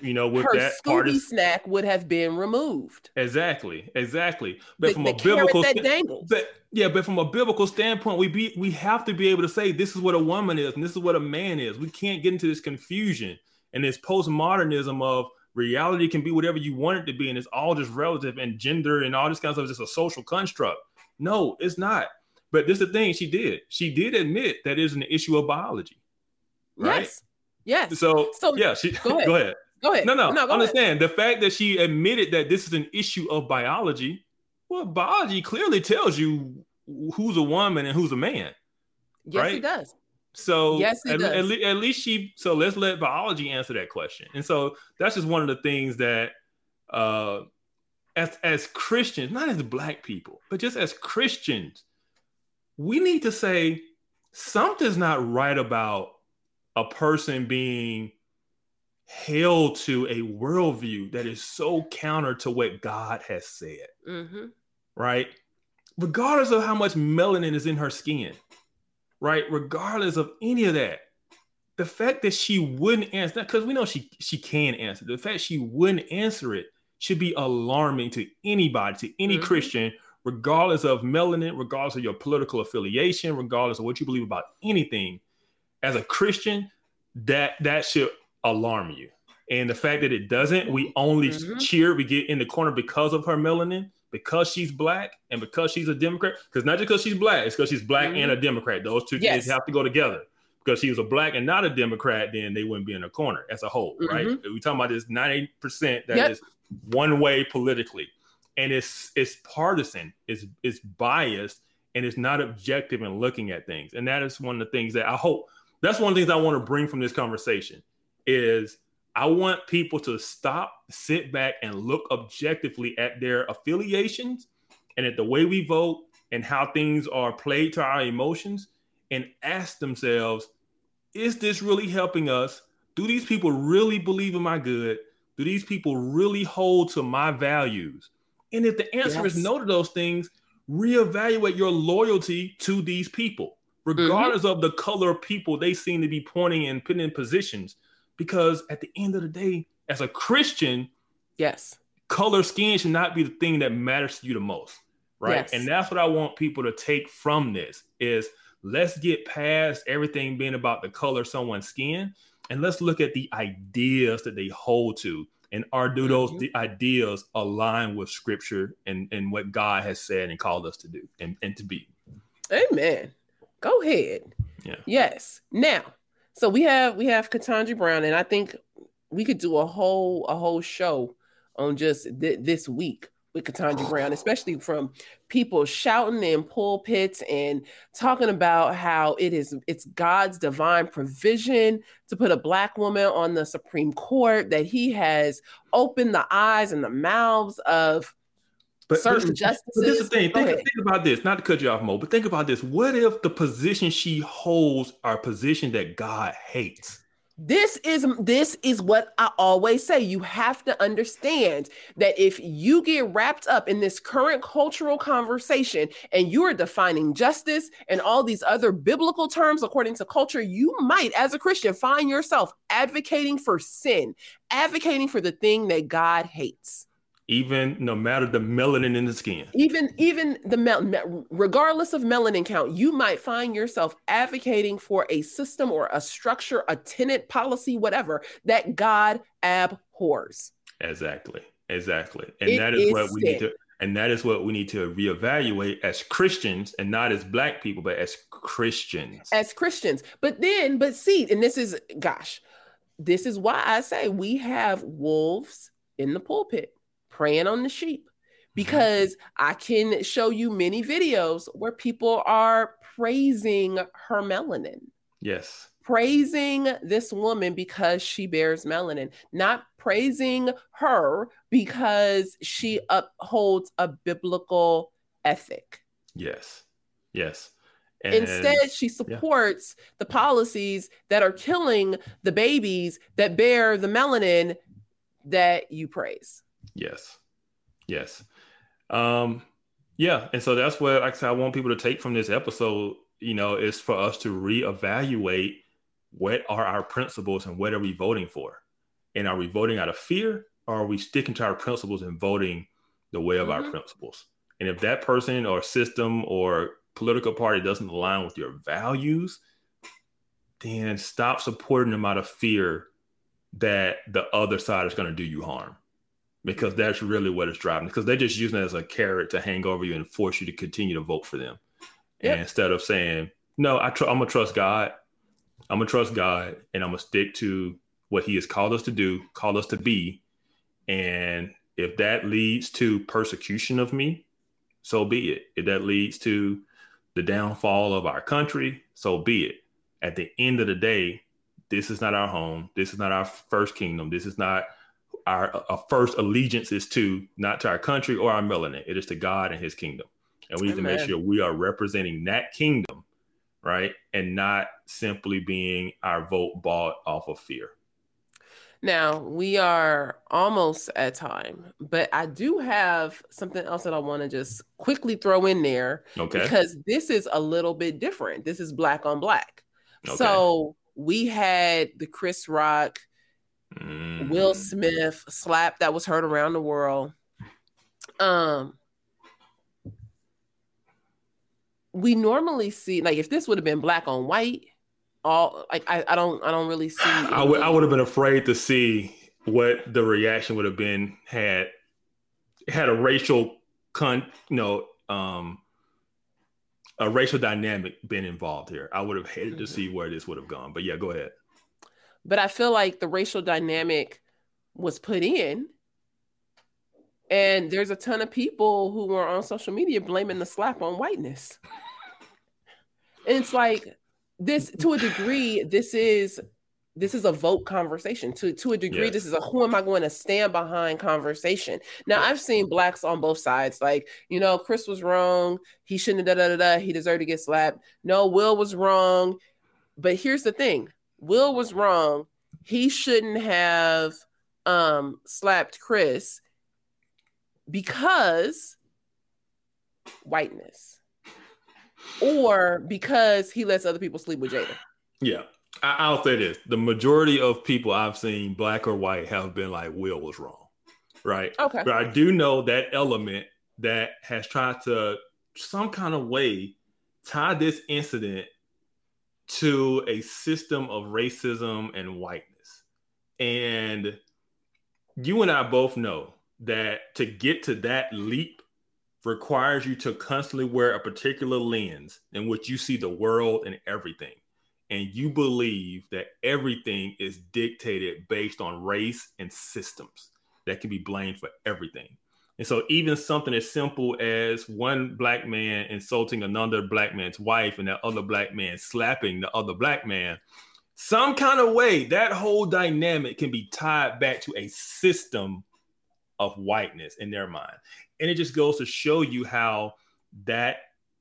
you know, with her that Scooby artist, snack would have been removed. Exactly, exactly. But the, from a biblical, st- but, yeah, but from a biblical standpoint, we be we have to be able to say this is what a woman is and this is what a man is. We can't get into this confusion and this postmodernism of reality can be whatever you want it to be, and it's all just relative and gender and all this kind of stuff is just a social construct. No, it's not. But this is the thing she did. She did admit that is an issue of biology. Right? Yes. Yes. So, so yeah, she go ahead. go ahead. Go ahead. No, no, no understand ahead. the fact that she admitted that this is an issue of biology. Well, biology clearly tells you who's a woman and who's a man. Yes, right? it does. So yes, at. At, at, least she. So let's let biology answer that question. And so that's just one of the things that, uh, as as Christians, not as black people, but just as Christians, we need to say something's not right about a person being held to a worldview that is so counter to what God has said. Mm-hmm. Right? Regardless of how much melanin is in her skin, right? Regardless of any of that, the fact that she wouldn't answer that, because we know she she can answer, the fact she wouldn't answer it should be alarming to anybody, to any mm-hmm. Christian, regardless of melanin, regardless of your political affiliation, regardless of what you believe about anything. As a Christian, that that should alarm you. And the fact that it doesn't, we only mm-hmm. cheer, we get in the corner because of her melanin, because she's black, and because she's a Democrat. Because not just because she's black, it's because she's black mm-hmm. and a Democrat. Those two yes. things have to go together. Because she was a black and not a Democrat, then they wouldn't be in the corner as a whole, mm-hmm. right? We're talking about this 90% that yep. is one way politically. And it's it's partisan, it's it's biased, and it's not objective in looking at things. And that is one of the things that I hope that's one of the things I want to bring from this conversation is I want people to stop, sit back, and look objectively at their affiliations and at the way we vote and how things are played to our emotions and ask themselves, is this really helping us? Do these people really believe in my good? Do these people really hold to my values? And if the answer yes. is no to those things, reevaluate your loyalty to these people, regardless mm-hmm. of the color of people they seem to be pointing and putting in positions because at the end of the day, as a Christian, yes, color skin should not be the thing that matters to you the most, right? Yes. And that's what I want people to take from this is let's get past everything being about the color someone's skin and let's look at the ideas that they hold to and are do those mm-hmm. ideas align with scripture and, and what God has said and called us to do and, and to be. Amen. Go ahead. Yeah. Yes. Now, so we have we have Ketanji Brown, and I think we could do a whole a whole show on just th- this week with Ketanji Brown, especially from people shouting in pulpits and talking about how it is it's God's divine provision to put a black woman on the Supreme Court, that he has opened the eyes and the mouths of but, certain but, justices. But this is the thing. Think, think, about this, not to cut you off, Mo, but think about this. What if the position she holds are position that God hates? this is this is what I always say. You have to understand that if you get wrapped up in this current cultural conversation and you are defining justice and all these other biblical terms according to culture, you might, as a Christian, find yourself advocating for sin, advocating for the thing that God hates even no matter the melanin in the skin. Even even the mel- regardless of melanin count you might find yourself advocating for a system or a structure a tenant policy whatever that god abhors. Exactly exactly. And it that is, is what we need to and that is what we need to reevaluate as christians and not as black people but as christians. As christians. But then but see and this is gosh this is why i say we have wolves in the pulpit preying on the sheep mm-hmm. because I can show you many videos where people are praising her melanin. Yes. Praising this woman because she bears melanin, not praising her because she upholds a biblical ethic. Yes. Yes. And, Instead, she supports yeah. the policies that are killing the babies that bear the melanin that you praise. Yes. Yes. Um, yeah. And so that's what like I, said, I want people to take from this episode, you know, is for us to reevaluate what are our principles and what are we voting for? And are we voting out of fear or are we sticking to our principles and voting the way of mm-hmm. our principles? And if that person or system or political party doesn't align with your values, then stop supporting them out of fear that the other side is going to do you harm because that's really what it's driving. Because they're just using it as a carrot to hang over you and force you to continue to vote for them. Yep. And instead of saying, "No, I tr- I'm gonna trust God. I'm gonna trust God, and I'm gonna stick to what He has called us to do, called us to be, and if that leads to persecution of me, so be it. If that leads to the downfall of our country, so be it. At the end of the day, this is not our home. This is not our first kingdom. This is not our, our first allegiance is to not to our country or our melanin. It is to God and His kingdom, and we need Amen. to make sure we are representing that kingdom, right, and not simply being our vote bought off of fear. Now we are almost at time, but I do have something else that I want to just quickly throw in there. Okay. Because this is a little bit different. This is black on black. Okay. So we had the Chris Rock Mm. Will Smith slap that was heard around the world. Um, we normally see like if this would have been black on white, all like I, I don't I don't really see. I would I would have been afraid to see what the reaction would have been had had a racial con you know um a racial dynamic been involved here. I would have hated mm-hmm. to see where this would have gone. But yeah, go ahead. But I feel like the racial dynamic was put in. And there's a ton of people who are on social media blaming the slap on whiteness. And it's like this to a degree, this is this is a vote conversation. To to a degree, yes. this is a who am I going to stand behind conversation. Now I've seen blacks on both sides, like you know, Chris was wrong. He shouldn't have da da da. He deserved to get slapped. No, Will was wrong. But here's the thing: Will was wrong. He shouldn't have um slapped Chris because whiteness or because he lets other people sleep with Jada. Yeah. I, will say this. The majority of people I've seen, black or white, have been like, Will was wrong. Right. Okay. But I do know that element that has tried to some kind of way tie this incident to a system of racism and whiteness. And you and I both know that to get to that leap requires you to constantly wear a particular lens in which you see the world and everything. And you believe that everything is dictated based on race and systems that can be blamed for everything. And so even something as simple as one black man insulting another black man's wife and that other black man slapping the other black man, some kind of way that whole dynamic can be tied back to a system of whiteness in their mind. And it just goes to show you how that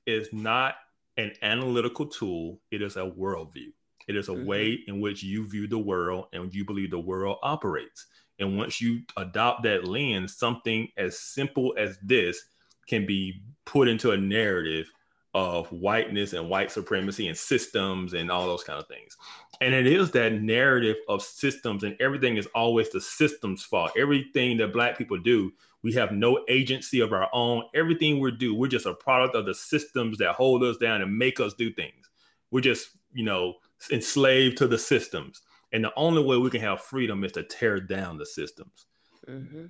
is not an analytical tool, it is a worldview. It is a mm-hmm. way in which you view the world and you believe the world operates. And once you adopt that lens, something as simple as this can be put into a narrative of whiteness and white supremacy and systems and all those kind of things. And it is that narrative of systems, and everything is always the system's fault. Everything that Black people do, we have no agency of our own. Everything we do, we're just a product of the systems that hold us down and make us do things. We're just, you know, enslaved to the systems. And the only way we can have freedom is to tear down the systems. Mm-hmm.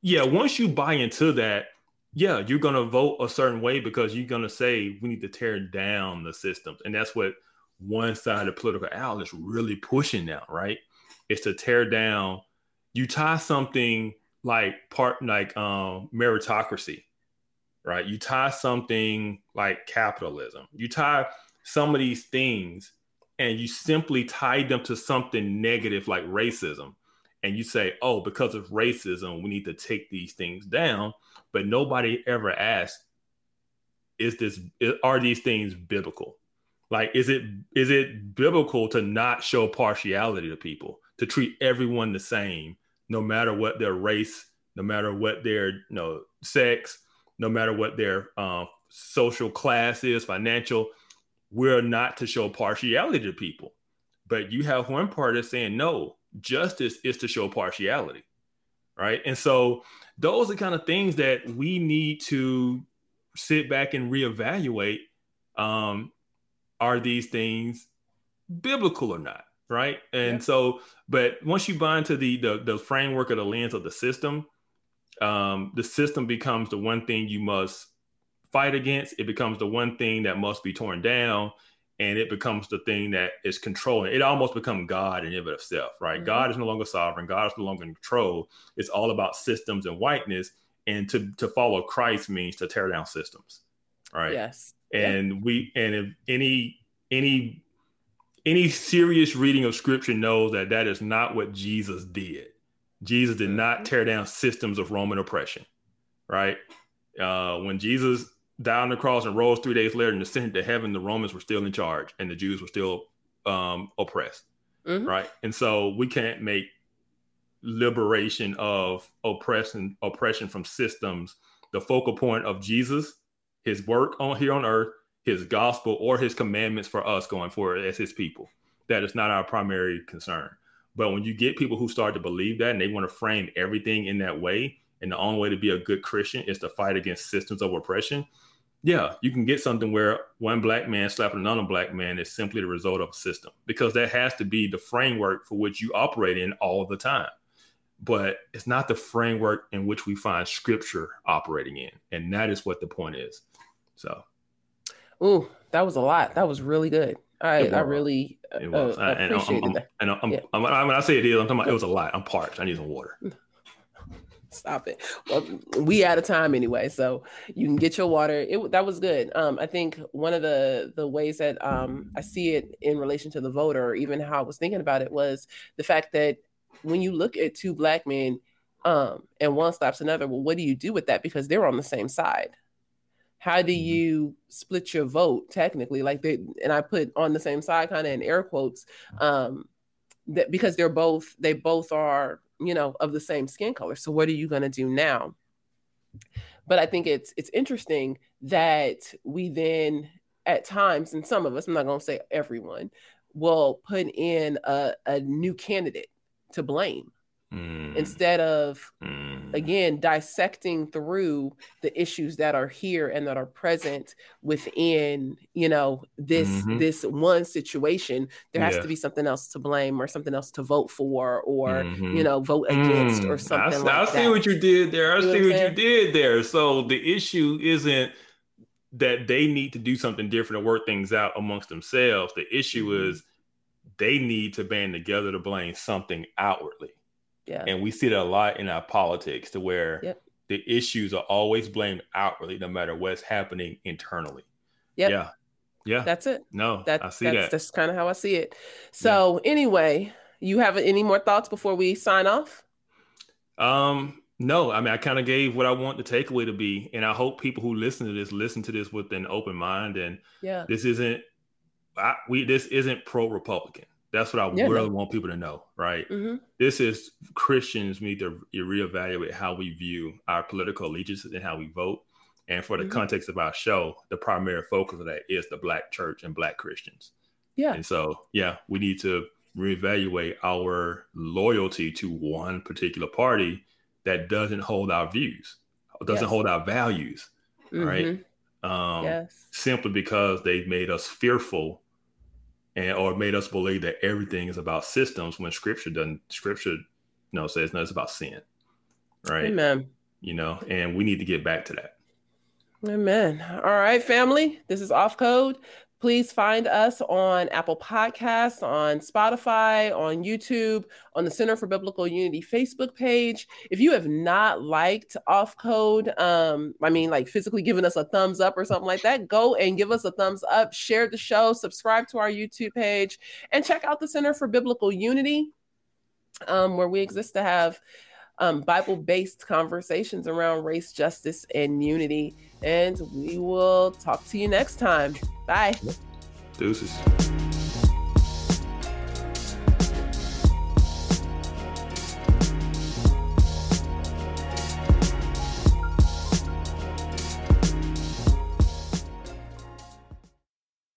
Yeah, once you buy into that, yeah, you're going to vote a certain way because you're going to say we need to tear down the systems. And that's what one side of political is really pushing now, right? Is to tear down. You tie something like part like um, meritocracy, right? You tie something like capitalism. You tie some of these things and you simply tie them to something negative like racism. And you say oh because of racism we need to take these things down. But nobody ever asks is this are these things biblical? Like is it is it biblical to not show partiality to people to treat everyone the same no matter what their race no matter what their you know sex no matter what their uh, social class is financial we're not to show partiality to people. But you have one party saying, no, justice is to show partiality. Right. And so those are kind of things that we need to sit back and reevaluate. Um, are these things biblical or not? Right. And yeah. so, but once you buy into the, the, the framework of the lens of the system, um, the system becomes the one thing you must fight against, it becomes the one thing that must be torn down, and it becomes the thing that is controlling. It almost becomes God in and of itself, right? Mm-hmm. God is no longer sovereign. God is no longer in control. It's all about systems and whiteness, and to to follow Christ means to tear down systems, right? Yes. And we and if any any any serious reading of scripture knows that that is not what Jesus did. Jesus did mm-hmm. not tear down systems of Roman oppression, right? Uh, when Jesus died on the cross and rose three days later and ascended to heaven, the Romans were still in charge and the Jews were still um, oppressed. Mm-hmm. Right. And so we can't make liberation of oppression oppression from systems the focal point of Jesus, his work on here on earth, his gospel, or his commandments for us going forward as his people. That is not our primary concern. But when you get people who start to believe that and they want to frame everything in that way, and the only way to be a good Christian is to fight against systems of oppression, yeah, you can get something where one black man slapping another black man is simply the result of a system because that has to be the framework for which you operate in all the time. But it's not the framework in which we find scripture operating in. And that is what the point is. So, Ooh, that was a lot. That was really good. I, I really uh, it was. Uh, appreciated and I'm, that. And I'm, I'm, yeah. I'm, when I say it is, I'm talking about it was a lot. I'm parched. I need some water. Stop it. Well, we out of time anyway, so you can get your water. It that was good. Um, I think one of the the ways that um I see it in relation to the voter, or even how I was thinking about it, was the fact that when you look at two black men, um, and one slaps another, well, what do you do with that? Because they're on the same side. How do mm-hmm. you split your vote technically? Like they and I put on the same side, kind of in air quotes, um, that because they're both they both are you know, of the same skin color. So what are you going to do now? But I think it's it's interesting that we then at times, and some of us, I'm not going to say everyone, will put in a, a new candidate to blame mm. instead of mm. again dissecting through the issues that are here and that are present within you know this mm-hmm. this one situation there has yeah. to be something else to blame or something else to vote for or mm-hmm. you know vote against mm. or something I, like I that. see what you did there I you see what, what you did there so the issue isn't that they need to do something different to work things out amongst themselves the issue mm-hmm. is they need to band together to blame something outwardly yeah. And we see that a lot in our politics to where yep. the issues are always blamed outwardly, no matter what's happening internally. Yep. Yeah. Yeah. That's it. No, That, I see that's, that. That's kind of how I see it. So anyway, you have any more thoughts before we sign off? Um, no, I mean, I kind of gave what I want the takeaway to be, and I hope people who listen to this listen to this with an open mind. And Yeah. this isn't, I, we this isn't pro Republican. That's what I Yeah, really want people to know, right? hmm This is Christians need to reevaluate how we view our political allegiances and how we vote. And for the Mhm. context of our show, the primary focus of that is the Black church and Black Christians. Yeah. And so, yeah, we need to reevaluate our loyalty to one particular party that doesn't hold our views, doesn't Yes. hold our values, right? Mhm. Um, yes. Simply because they've made us fearful and or made us believe that everything is about systems when scripture doesn't scripture you know says no, it's about sin. Right. Amen. You know, and we need to get back to that. Amen. All right, family. This is Off Code. Please find us on Apple Podcasts, on Spotify, on YouTube, on the Center for Biblical Unity Facebook page. If you have not liked Off Code, um, I mean, like physically giving us a thumbs up or something like that, go and give us a thumbs up, share the show, subscribe to our YouTube page, and check out the Center for Biblical Unity, um, where we exist to have um, Bible based conversations around race, justice, and unity. And we will talk to you next time. Bye. Deuces.